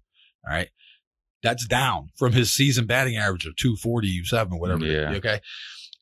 All right. That's down from his season batting average of 247, whatever. Yeah. Okay.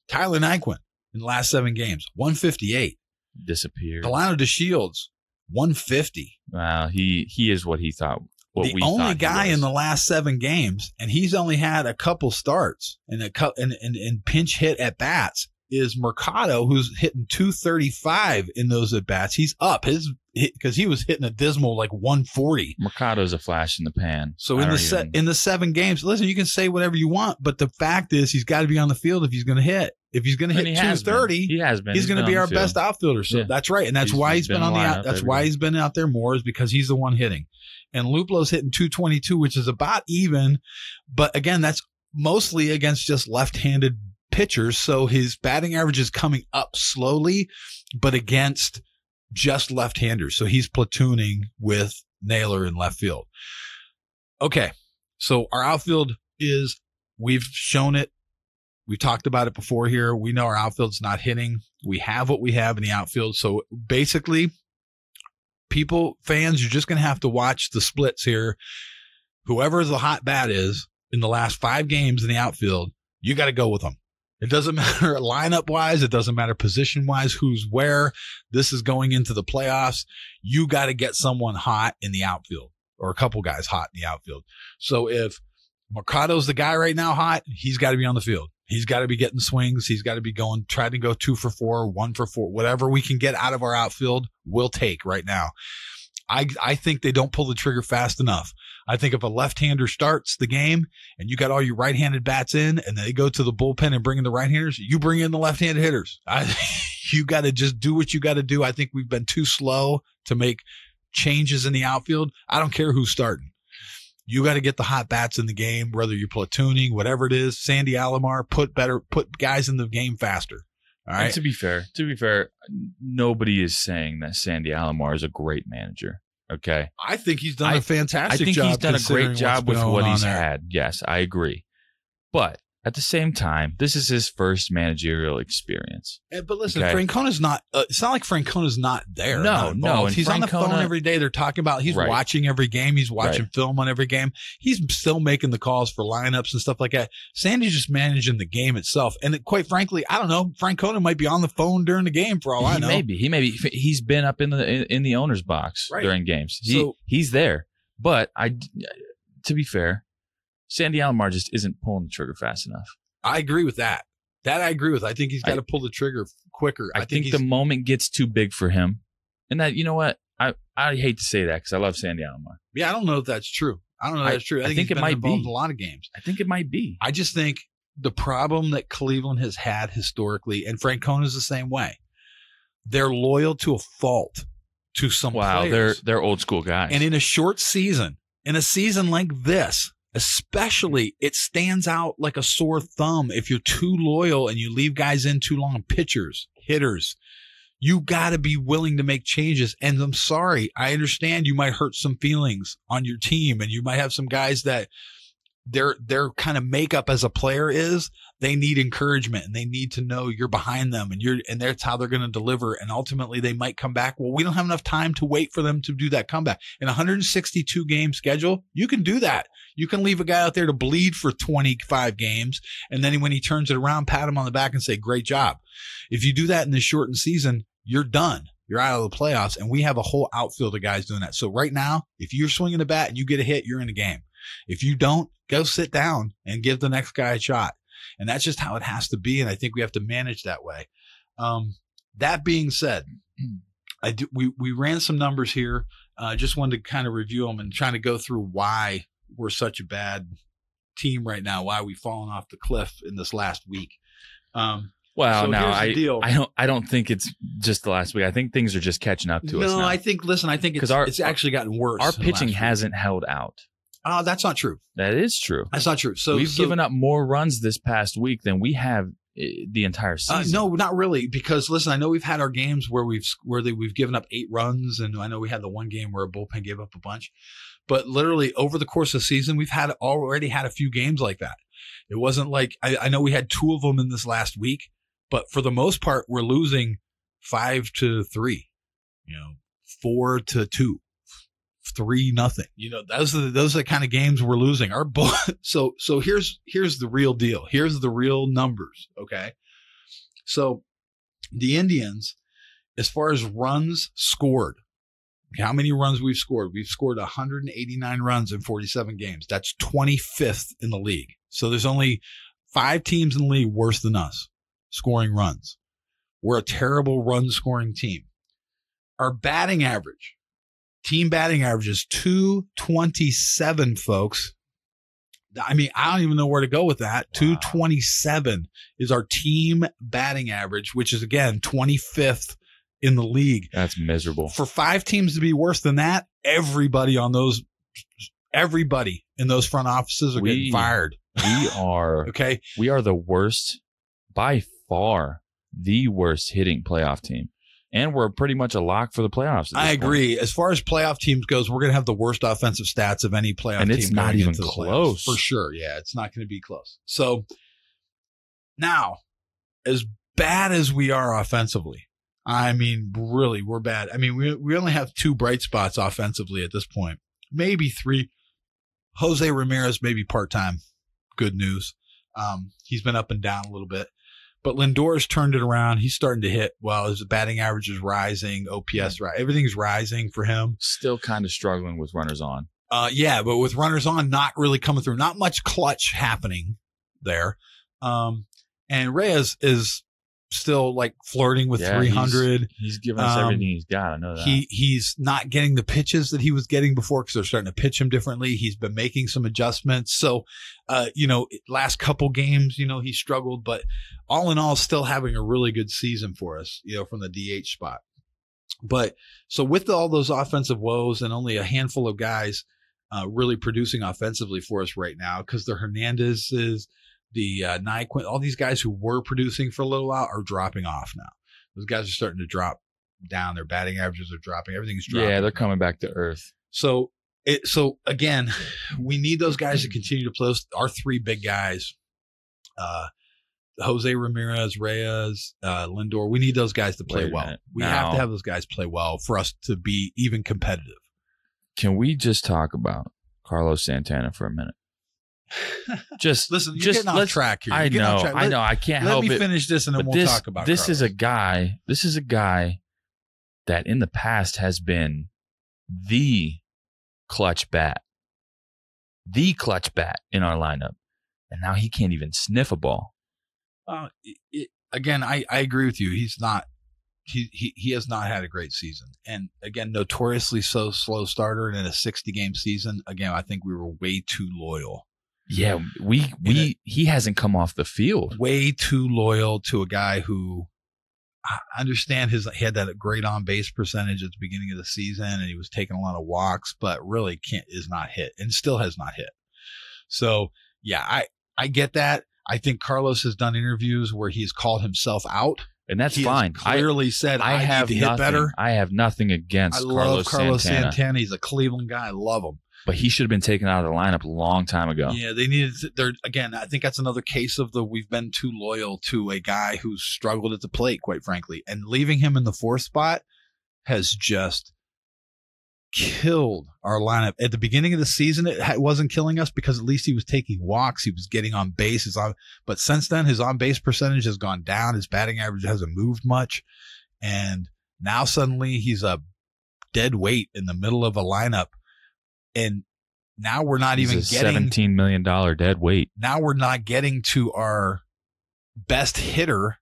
Tyler Naquin in the last seven games, 158. Disappeared. Delino DeShields, 150. Wow, he he is what he thought. What the we only guy in the last seven games, and he's only had a couple starts and a couple and, and, and pinch hit at bats is Mercado, who's hitting 235 in those at bats. He's up his because he was hitting a dismal like 140. Mercado's a flash in the pan. So I in the set even- in the seven games, listen, you can say whatever you want, but the fact is he's got to be on the field if he's going to hit. If he's going to hit he been. 230, He has been. he's going to be our best outfielder. So Yeah. that's right, and that's He's- why he's been been on the out. That's why he's been out there more is because he's the one hitting, and Luplow's hitting 222, which is about even. But again, that's mostly against just left-handed pitchers, so his batting average is coming up slowly, but against just left-handers. So he's platooning with Naylor in left field. Okay, so our outfield is we've shown it we talked about it before here. We know our outfield's not hitting. We have what we have in the outfield. So basically, people, fans, you're just going to have to watch the splits here. Whoever the hot bat is in the last five games in the outfield, you got to go with them. It doesn't matter lineup wise. It doesn't matter position wise, who's where. This is going into the playoffs. You got to get someone hot in the outfield or a couple guys hot in the outfield. So if Mercado's the guy right now hot, he's got to be on the field. He's got to be getting swings. He's got to be going, trying to go two for four, one for four, whatever we can get out of our outfield, we'll take right now. I, I think they don't pull the trigger fast enough. I think if a left-hander starts the game and you got all your right-handed bats in and they go to the bullpen and bring in the right-handers, you bring in the left-handed hitters. I, you got to just do what you got to do. I think we've been too slow to make changes in the outfield. I don't care who's starting. You got to get the hot bats in the game, whether you're platooning, whatever it is. Sandy Alomar, put better, put guys in the game faster. All And to be fair, to be fair, nobody is saying that Sandy Alomar is a great manager. Okay. I think he's done I- a fantastic job. I think job. he's done a great job with what he's there. had. Yes, I agree. But at the same time, this is his first managerial experience. Eh, But listen, Okay. Francona's not. Uh, it's not like Francona's not there. No, not no, He's on the phone every day. They're talking about. He's Right. watching every game. He's watching Right. film on every game. He's still making the calls for lineups and stuff like that. Sandy's just managing the game itself. And quite frankly, I don't know. Francona might be on the phone during the game for all I know. Maybe. He may be. He's been up in the in, in the owner's box Right. during games. He, So- he's there. But I, to be fair, Sandy Alomar just isn't pulling the trigger fast enough. I agree with that. That I agree with. I think he's got I- to pull the trigger quicker. I, think, he's, the moment gets too big for him, and that you know what I I hate to say that because I love Sandy Alomar. yeah. I don't know if that's true. I don't know if that's true. I, I think, think it might involved be. a lot of games. I think it might be. I just think the problem that Cleveland has had historically, and Francona is the same way. They're loyal to a fault to some Wow, players. they're they're old school guys. And in a short season, in a season like this, especially, it stands out like a sore thumb if you're too loyal and you leave guys in too long. Pitchers, hitters, you got to be willing to make changes. And I'm sorry, I understand you might hurt some feelings on your team, and you might have some guys that their their kind of makeup as a player is they need encouragement and they need to know you're behind them and you're and that's how they're going to deliver and ultimately they might come back well we don't have enough time to wait for them to do that comeback in 162 game schedule you can do that you can leave a guy out there to bleed for 25 games and then when he turns it around pat him on the back and say great job if you do that in this shortened season you're done you're out of the playoffs and we have a whole outfield of guys doing that so right now if you're swinging a bat and you get a hit you're in the game if you don't, go sit down and give the next guy a shot. And that's just how it has to be. And I think we have to manage that way. Um, that being said, I do, we, we ran some numbers here. I uh, just wanted to kind of review them and trying to go through why we're such a bad team right now, why are we've fallen off the cliff in this last week. Um, well, so now I. I don't I don't think it's just the last week. I think things are just catching up to us no. I think, listen, I think it's, 'Cause our- it's actually gotten worse. Our pitching hasn't held out. Oh, that's not true. That is true. That's not true. So We've so- given up more runs this past week than we have eh, the entire Uh, season. no, not really. Because listen, I know we've had our games where we've where they, we've given up eight runs, and I know we had the one game where a bullpen gave up a bunch. But literally over the course of the season, we've had already had a few games like that. It wasn't like I, I know we had two of them in this last week, but for the most part, we're losing five to three, you know, four to two, three nothing. You know, those are the, those are the kind of games we're losing. Our bull. So so here's here's the real deal. Here's the real numbers. Okay. So the Indians, as far as runs scored, how many runs we've scored? We've scored 189 runs in 47 games. That's 25th in the league. So there's only five teams in the league worse than us scoring runs. We're a terrible run scoring team. Our batting average, team batting average is 227, folks. I mean, I don't even know where to go with that. Wow. 227 is our team batting average, which is again 25th in the league. That's miserable. For five teams to be worse than that, everybody on those, everybody in those front offices are We- getting fired. We are Okay. we are the worst by far, the worst hitting playoff team, and we're pretty much a lock for the playoffs. I this point. agree. As far as playoff teams goes, we're going to have the worst offensive stats of any playoff And team. it's not even close. For sure. Yeah, it's not going to be close. So now, as bad as we are offensively, I mean, really, we're bad. I mean, we, we only have two bright spots offensively at this point, maybe three. Jose Ramirez, maybe part time. Good news. Um, he's been up and down a little bit. But Lindor's turned it around. He's starting to hit well. His batting average is rising. OPS, right? Everything's rising for him. Still kind of struggling with runners on. Uh, yeah, but with runners on, not really coming through. Not much clutch happening there. Um, and Reyes is still like flirting with Yeah, 300. He's giving us Um, everything he's got. I know that. He he's not getting the pitches that he was getting before because they're starting to pitch him differently. He's been making some adjustments. So, uh, you know, last couple games, you know, he struggled, but all in all, still having a really good season for us. You know, from the DH spot. But so with all those offensive woes and only a handful of guys uh, really producing offensively for us right now, because the Hernandez's, the uh, Naquin, all these guys who were producing for a little while are dropping off now. Those guys are starting to drop down. Their batting averages are dropping. Everything's dropping. yeah, they're coming back to earth. So it so again, we need those guys to continue to play. those- Our three big guys, uh, Jose Ramirez, Reyes, uh, Lindor. We need those guys to play well. We have to have those guys play well for us to be even competitive. Can we just talk about Carlos Santana for a minute? Just Listen, you're just getting off let's- track here. You're I know, track. I know. I can't. Let help me it. finish this and then but we'll this, talk about. It. This is a Carlos. guy. This is a guy that in the past has been the clutch bat. the clutch bat in our lineup, and now he can't even sniff a ball. Uh, it, again, I, I agree with you. He's not. He, he he has not had a great season, and again, notoriously so slow starter. And in a sixty game season, again, I think we were way too loyal. Yeah, we we he hasn't come off the field. Way too loyal to a guy who I understand his he had that great on base percentage at the beginning of the season, and he was taking a lot of walks, but really can't is not hit, and still has not hit. So yeah, I I get that. I think Carlos has done interviews where he's called himself out. And that's he fine. I, Clearly said, I, I have need to hit nothing. better. I have nothing against I Carlos, Carlos Santana, Santana. He's a Cleveland guy. I love him. But he should have been taken out of the lineup a long time ago. Yeah, they needed. To, they're again. I think that's another case of the we've been too loyal to a guy who's struggled at the plate, quite frankly, and leaving him in the fourth spot has just killed our lineup. At the beginning of the season, it wasn't killing us because at least he was taking walks, he was getting on bases. On, but since then, his on base percentage has gone down. His batting average hasn't moved much, and now suddenly he's a dead weight in the middle of a lineup, and now we're not He's even getting seventeen million dollar dead weight. now we're not getting to our best hitter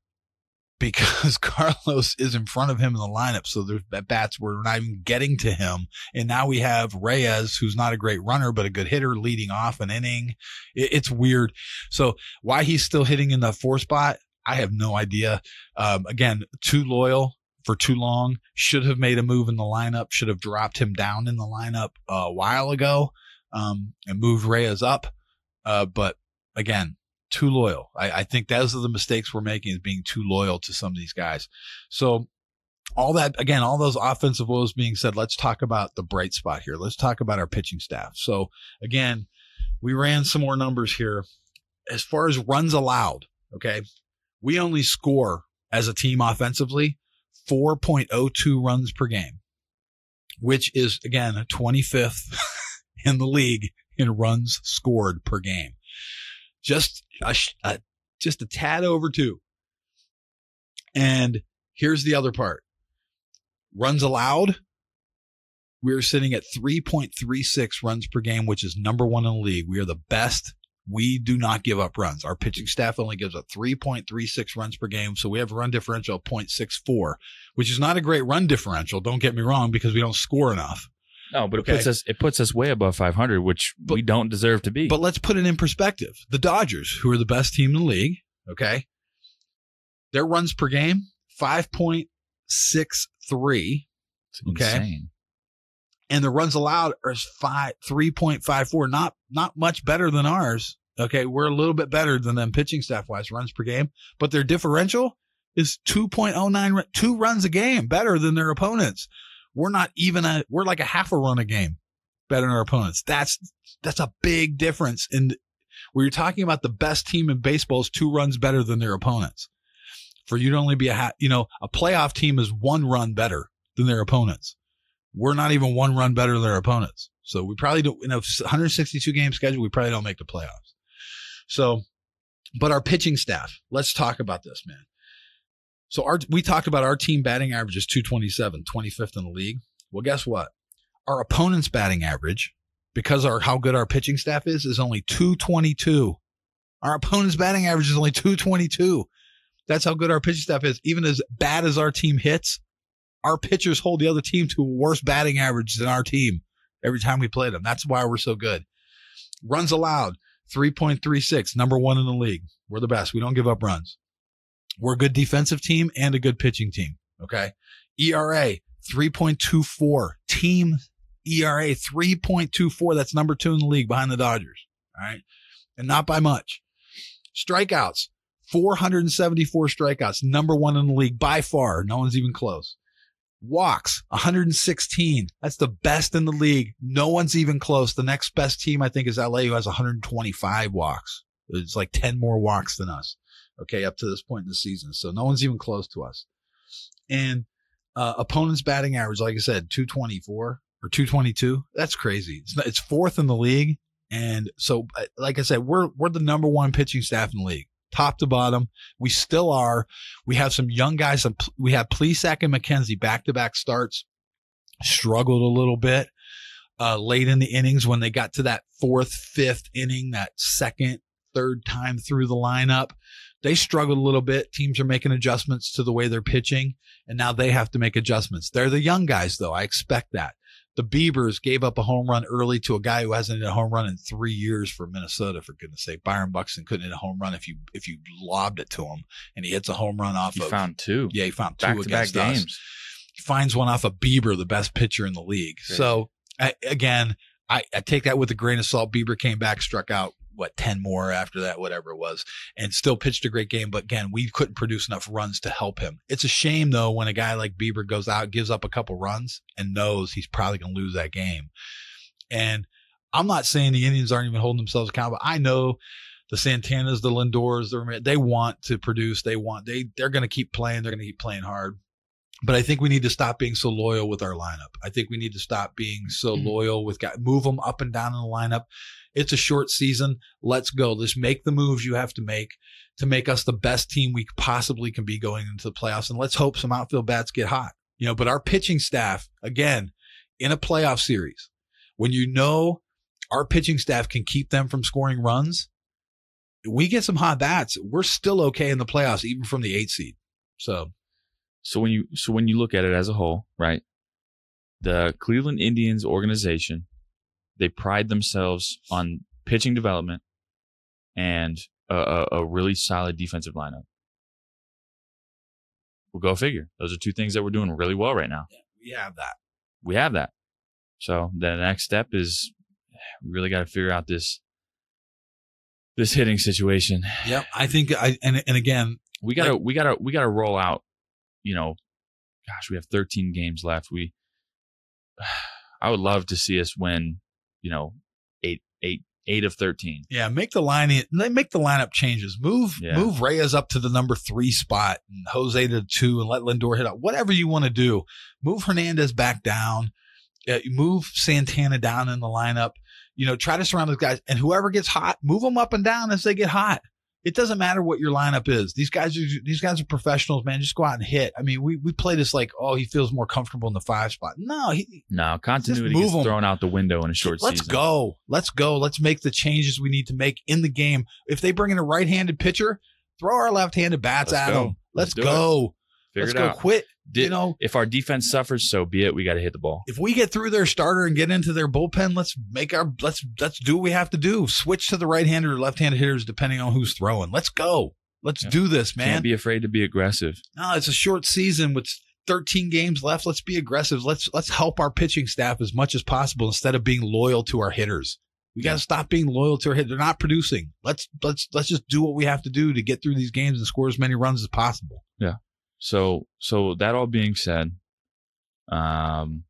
because Carlos is in front of him in the lineup. So there's at bats we're not even getting to him. And now we have Reyes, who's not a great runner, but a good hitter leading off an inning. It, it's weird. So why he's still hitting in the four spot, I have no idea. Um, again, too loyal for too long. Should have made a move in the lineup. Should have dropped him down in the lineup a while ago um, and moved Reyes up. Uh, but again, too loyal. I, I think those are the mistakes we're making is being too loyal to some of these guys. So all that again, all those offensive woes being said, let's talk about the bright spot here. Let's talk about our pitching staff. So again, we ran some more numbers here. As far as runs allowed, okay, we only score as a team offensively 4.02 runs per game, which is again 25th in the league in runs scored per game. Just a, a just a tad over two. And here's the other part. Runs allowed, we're sitting at 3.36 runs per game, which is number one in the league. We are the best. We do not give up runs. Our pitching staff only gives up 3.36 runs per game. So we have a run differential of 0.64, which is not a great run differential. Don't get me wrong, because we don't score enough. No, but it Okay. puts us it puts us way above five hundred, which But- we don't deserve to be. But let's put it in perspective. The Dodgers, who are the best team in the league, okay, their runs per game, 5.63, It's okay. insane. And the runs allowed are five, 3.54. Not, not much better than ours. Okay. We're a little bit better than them pitching staff wise runs per game, but their differential is 2.09, two runs a game better than their opponents. We're not even a, we're like a half a run a game better than our opponents. That's, that's a big difference. in where you're talking about the best team in baseball is two runs better than their opponents. For you to only be a, ha- you know, a playoff team is one run better than their opponents. We're not even one run better than our opponents. So we probably don't, in a 162 game schedule, we probably don't make the playoffs. So, but our pitching staff, let's talk about this, man. So our, we talked about our team batting average is 227, 25th in the league. Well, guess what? Our opponent's batting average, because our, how good our pitching staff is, is only 222. Our opponent's batting average is only 222. That's how good our pitching staff is. Even as bad as our team hits, our pitchers hold the other team to a worse batting average than our team every time we play them. That's why we're so good. Runs allowed, 3.36, number one in the league. We're the best. We don't give up runs. We're a good defensive team and a good pitching team. Okay. ERA, 3.24. Team ERA, 3.24. That's number two in the league behind the Dodgers. All right. And not by much. Strikeouts, 474 strikeouts, number one in the league by far. No one's even close. Walks, 116. That's the best in the league. No one's even close. The next best team, I think, is LA, who has 125 walks. It's like 10 more walks than us. Okay, up to this point in the season. So no one's even close to us. And uh, opponent's batting average, like I said, 224 or 222. That's crazy. It's, not, it's fourth in the league. And so, uh, like I said, we're we're the number one pitching staff in the league, top to bottom. We still are. We have some young guys. We have Plesac and McKenzie back to back starts. Struggled a little bit. uh, late in the innings when they got to that fourth, fifth inning, that second, third time through the lineup. They struggled a little bit. Teams are making adjustments to the way they're pitching, and now they have to make adjustments. They're the young guys, though. I expect that. The Biebers gave up a home run early to a guy who hasn't hit a home run in three years for Minnesota. For goodness sake, Byron Buxton couldn't hit a home run if you if you lobbed it to him, and he hits a home run off He of found two yeah he found two against us games. finds one off of Bieber, the best pitcher in the league. Crazy. So I, again, I, I take that with a grain of salt. Bieber came back, struck out what ten more after that, whatever it was, and still pitched a great game. But again, we couldn't produce enough runs to help him. It's a shame though when a guy like Bieber goes out, gives up a couple runs, and knows he's probably going to lose that game. And I'm not saying the Indians aren't even holding themselves accountable. I know the Santanas, the Lindors, the, they want to produce. They want they they're going to keep playing. They're going to keep playing hard. But I think we need to stop being so loyal with our lineup. I think we need to stop being so Mhm. loyal with guys. Move them up and down in the lineup. It's a short season. Let's go. Just make the moves you have to make to make us the best team we possibly can be going into the playoffs. And let's hope some outfield bats get hot. You know, but our pitching staff, again, in a playoff series, when you know our pitching staff can keep them from scoring runs, we get some hot bats. We're still okay in the playoffs, even from the eight seed. So So when you so when you look at it as a whole, right? The Cleveland Indians organization, they pride themselves on pitching development and a, a, a really solid defensive lineup. We'll go figure. Those are two things that we're doing really well right now. we have that. We have that. So the next step is we really got to figure out this this hitting situation. Yep. I think I and and again, we gotta we gotta we gotta roll out you know gosh we have 13 games left we i would love to see us win you know eight eight eight of 13 yeah, make the line make the lineup changes. Move Yeah. move Reyes up to the number three spot and Jose to two and let Lindor hit up. Whatever you want to do. Move Hernandez back down. Uh, move Santana down in the lineup. You know, try to surround those guys, and whoever gets hot, move them up and down as they get hot. It doesn't matter what your lineup is. These guys are these guys are professionals, man. Just go out and hit. I mean, we we play this like, oh, he feels more comfortable in the five spot. No, he, no continuity move gets 'em. thrown out the window in a short season. Let's season go. Let's go. Let's make the changes we need to make in the game. If they bring in a right-handed pitcher, throw our left-handed bats Let's at go. them. Let's, Let's do it. go. Figure Let's it go. out Quit. Di- you know, if our defense suffers so be it we got to hit the ball if we get through their starter and get into their bullpen, let's make our let's let's do what we have to do. Switch to the right-handed or left-handed hitters depending on who's throwing. Let's go. Let's Yeah. do this, man. can't be afraid to be aggressive no, it's a short season with 13 games left. Let's be aggressive. Let's let's help our pitching staff as much as possible instead of being loyal to our hitters. We got to stop being loyal to our hitters. They're not producing. Let's let's let's just do what we have to do to get through these games and score as many runs as possible. So so that all being said um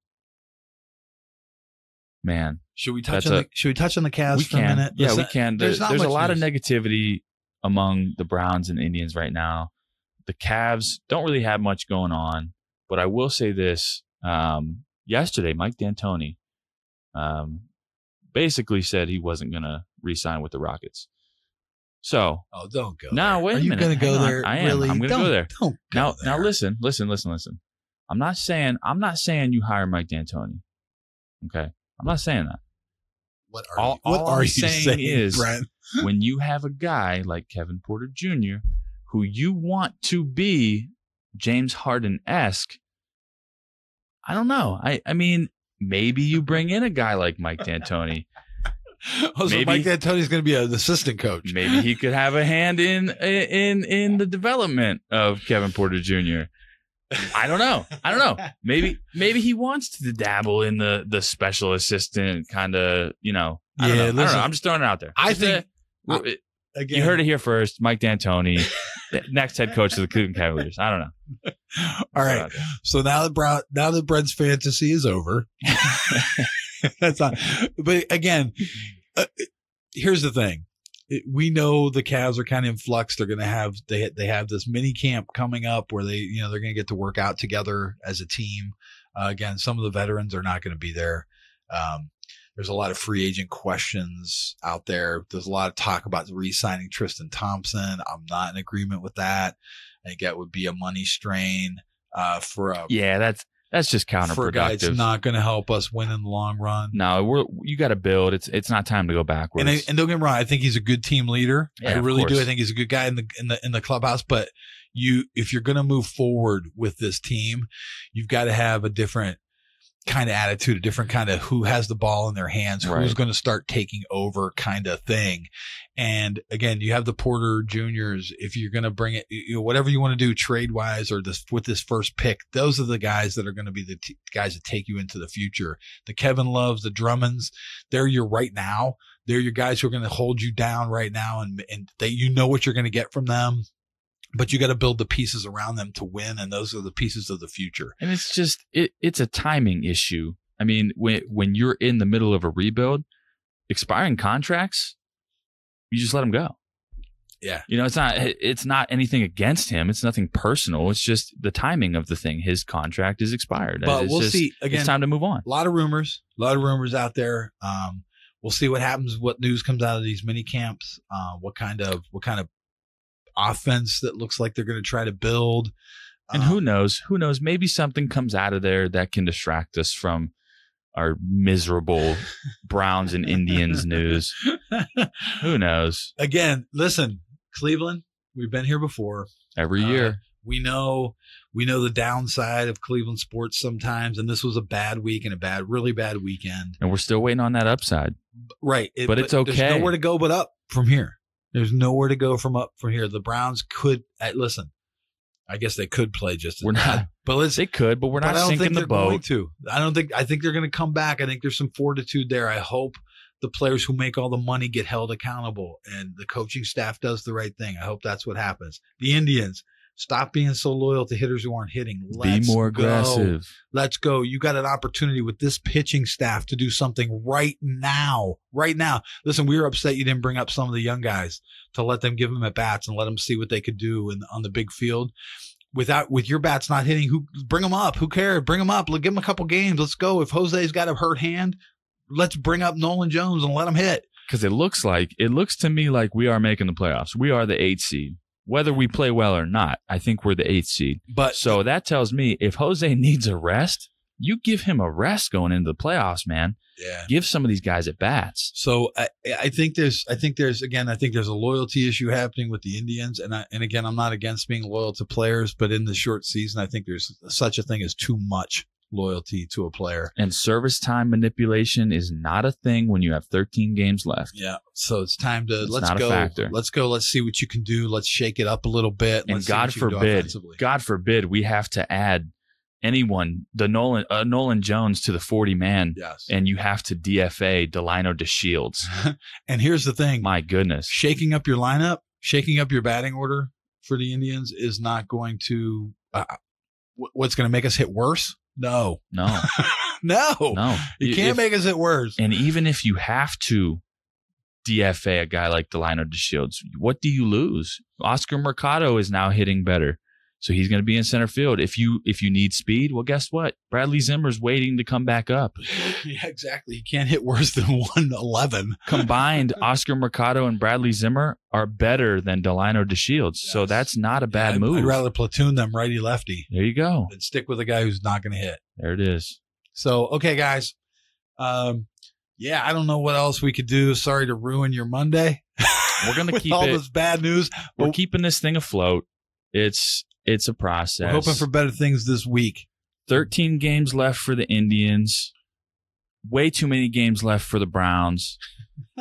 man Should we touch on a- the Should we touch on the Cavs we for can. a minute? yeah Listen, we can. There's there's, there's a lot of negativity among the browns and indians right now. The Cavs don't really have much going on but i will say this um yesterday mike d'antoni um basically said he wasn't going to re-sign with the rockets so Oh, don't go. No, there. wait a Are you minute. gonna go Hang on. there? I am. Really? I'm gonna go Don't- there. Don't go now now listen listen listen listen i'm not saying i'm not saying you hire mike d'antoni okay i'm not saying that What are all- you, what all are I'm you saying saying, is- Brent? when you have a guy like Kevin Porter Jr., who you want to be James Harden esque, I don't know. I, I mean, maybe you bring in a guy like Mike D'Antoni. Oh, so Maybe- Mike D'Antoni's going to be an assistant coach. Maybe he could have a hand in in in the development of Kevin Porter Jr. I don't know. I don't know. Maybe maybe he wants to dabble in the the special assistant kind of, you know. I don't Yeah, know. I don't listen, know. I'm just throwing it out there. I Just, think- uh, I- Again, you heard it here first. Mike D'Antoni, next head coach of the Cleveland Cavaliers. I don't know. All right. So now that Brown, now that Brent's fantasy is over, that's not. But again, uh, here's the thing: we know the Cavs are kind of in flux. They're going to have they they have this mini camp coming up where they you know they're going to get to work out together as a team. Uh, again, some of the veterans are not going to be there. Um, there's a lot of free agent questions out there. There's a lot of talk about re-signing Tristan Thompson. I'm not in agreement with that. I think that would be a money strain uh, for a Yeah, that's That's just for a guy, it's counterproductive. not going to help us win in the long run. no, we're you got to build. It's it's not time to go backwards. And, I, and don't get me wrong, I think he's a good team leader. Yeah, I really do. I think he's a good guy in the in the in the clubhouse. But you, if you're going to move forward with this team, you've got to have a different kind of attitude, a different kind of who has the ball in their hands, who's going to start taking over kind of thing. And again, you have the Porter Juniors. If you're going to bring it, you know, whatever you want to do trade wise or this with this first pick, those are the guys that are going to be the t- guys that take you into the future. The Kevin Loves, the Drummonds, they're your right now. They're your guys who are going to hold you down right now, and and that you know what you're going to get from them. But you got to build the pieces around them to win, and those are the pieces of the future. And it's just it, it's a timing issue. I mean, when when you're in the middle of a rebuild, expiring contracts, you just let them go. Yeah. You know, it's not it's not anything against him. It's nothing personal. It's just the timing of the thing. His contract is expired. But It's we'll just- see. Again, it's time to move on. a lot of rumors, a lot of rumors out there. Um, we'll see what happens, what news comes out of these mini camps, uh, what kind of what kind of offense that looks like they're going to try to build. And Um, who knows? Who knows? Maybe something comes out of there that can distract us from our miserable Browns and Indians news. Who knows? again, listen, Cleveland, we've been here before. Every Uh, year. We know we know the downside of Cleveland sports sometimes, and this was a bad week and a bad, really bad weekend. And we're still waiting on that upside. Right, it- But it's There's okay. nowhere to go but up from here. There's nowhere to go from up from here. The Browns could listen. I guess they could play just as We're not. but let's. They could, but we're but not don't sinking the boat. to. I don't think. I think they're going to come back. I think there's some fortitude there. I hope the players who make all the money get held accountable, and the coaching staff does the right thing. I hope that's what happens. The Indians stop being so loyal to hitters who aren't hitting. Let's Be more go. aggressive. Let's go. You got an opportunity with this pitching staff to do something right now. Right now. Listen, we were upset you didn't bring up some of the young guys to let them give them at bats and let them see what they could do in, on the big field. Without with your bats not hitting, who bring them up? Who cares? Bring them up. Let give them a couple games. Let's go. If Jose's got a hurt hand, let's bring up Nolan Jones and let him hit. Because it looks like it looks to me like we are making the playoffs. We are the eight seed. Whether we play well or not, I think we're the eighth seed. But So that tells me if Jose needs a rest, you give him a rest going into the playoffs, man. yeah. Give some of these guys at bats. So I, I think there's I think there's again I think there's a loyalty issue happening with the Indians and I, and again I'm not against being loyal to players but in the short season I think there's such a thing as too much loyalty to a player. And service time manipulation is not a thing when you have 13 games left. Yeah. So it's time to It's let's go. Let's go. Let's see what you can do. Let's shake it up a little bit. And Let's God what you can do forbid. God forbid, we have to add anyone, the Nolan, uh, Nolan Jones to the 40 man, Yes. and you have to DFA Delino DeShields. And here's the thing. My goodness. shaking up your lineup, shaking up your batting order for the Indians is not going to uh, wh- what's going to make us hit worse? No. No, no. no. You can't If- make us hit worse. And even if you have to DFA a guy like Delino DeShields, what do you lose? Oscar Mercado is now hitting better. So he's going to be in center field. If you if you need speed, well, guess what? Bradley Zimmer's waiting to come back up. yeah, exactly. He can't hit worse than 111. Combined, Oscar Mercado and Bradley Zimmer are better than Delino DeShields. So that's not a bad I'd, move. I'd rather platoon them righty lefty there you go. And stick with a guy who's not going to hit. There it is. So, okay, guys. Um, yeah, I don't know what else we could do. Sorry to ruin your Monday. We're gonna keep all it- this bad news. We're keeping this thing afloat. It's it's a process. We're hoping for better things this week. 13 games left for the Indians. Way too many games left for the Browns.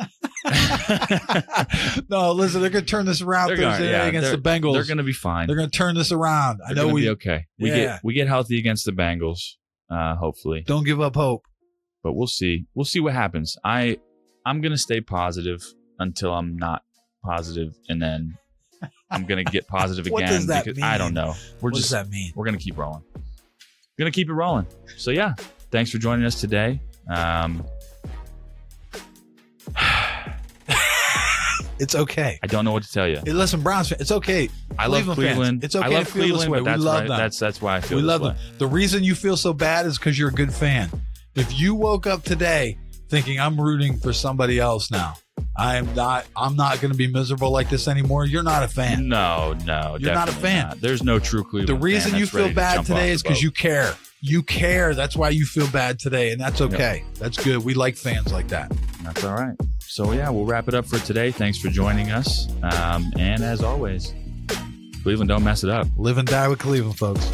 no, listen, they're going to turn this around They're Thursday gonna- yeah, against the Bengals. They're going to be fine. They're going to turn this around. I They're know we be okay. We Yeah. get we get healthy against the Bengals, uh, hopefully. don't give up hope. But we'll see. We'll see what happens. I I'm gonna stay positive until I'm not positive, and then I'm gonna get positive What again does that because I don't mean? know. We're what just does that mean? we're gonna keep rolling. Gonna keep it rolling. So yeah, thanks for joining us today. Um, It's okay. I don't know what to tell you. Hey, listen, Browns fans, it's okay. I love Cleveland Cleveland. it's okay I to love feel this Cleveland, way. but We that's love why, them. that's that's why I feel we this love way. them. The reason you feel so bad is because you're a good fan. If you woke up today thinking I'm rooting for somebody else now, I am not. I'm not going to be miserable like this anymore. You're not a fan. No, no, You're not a fan. not. There's no true Cleveland. The reason you feel bad today is because you care. You care. That's why you feel bad today, and that's okay. That's good. We like fans like that. That's all right. So yeah, we'll wrap it up for today. Thanks for joining us, um, and as always, Cleveland, don't mess it up. Live and die with Cleveland, folks.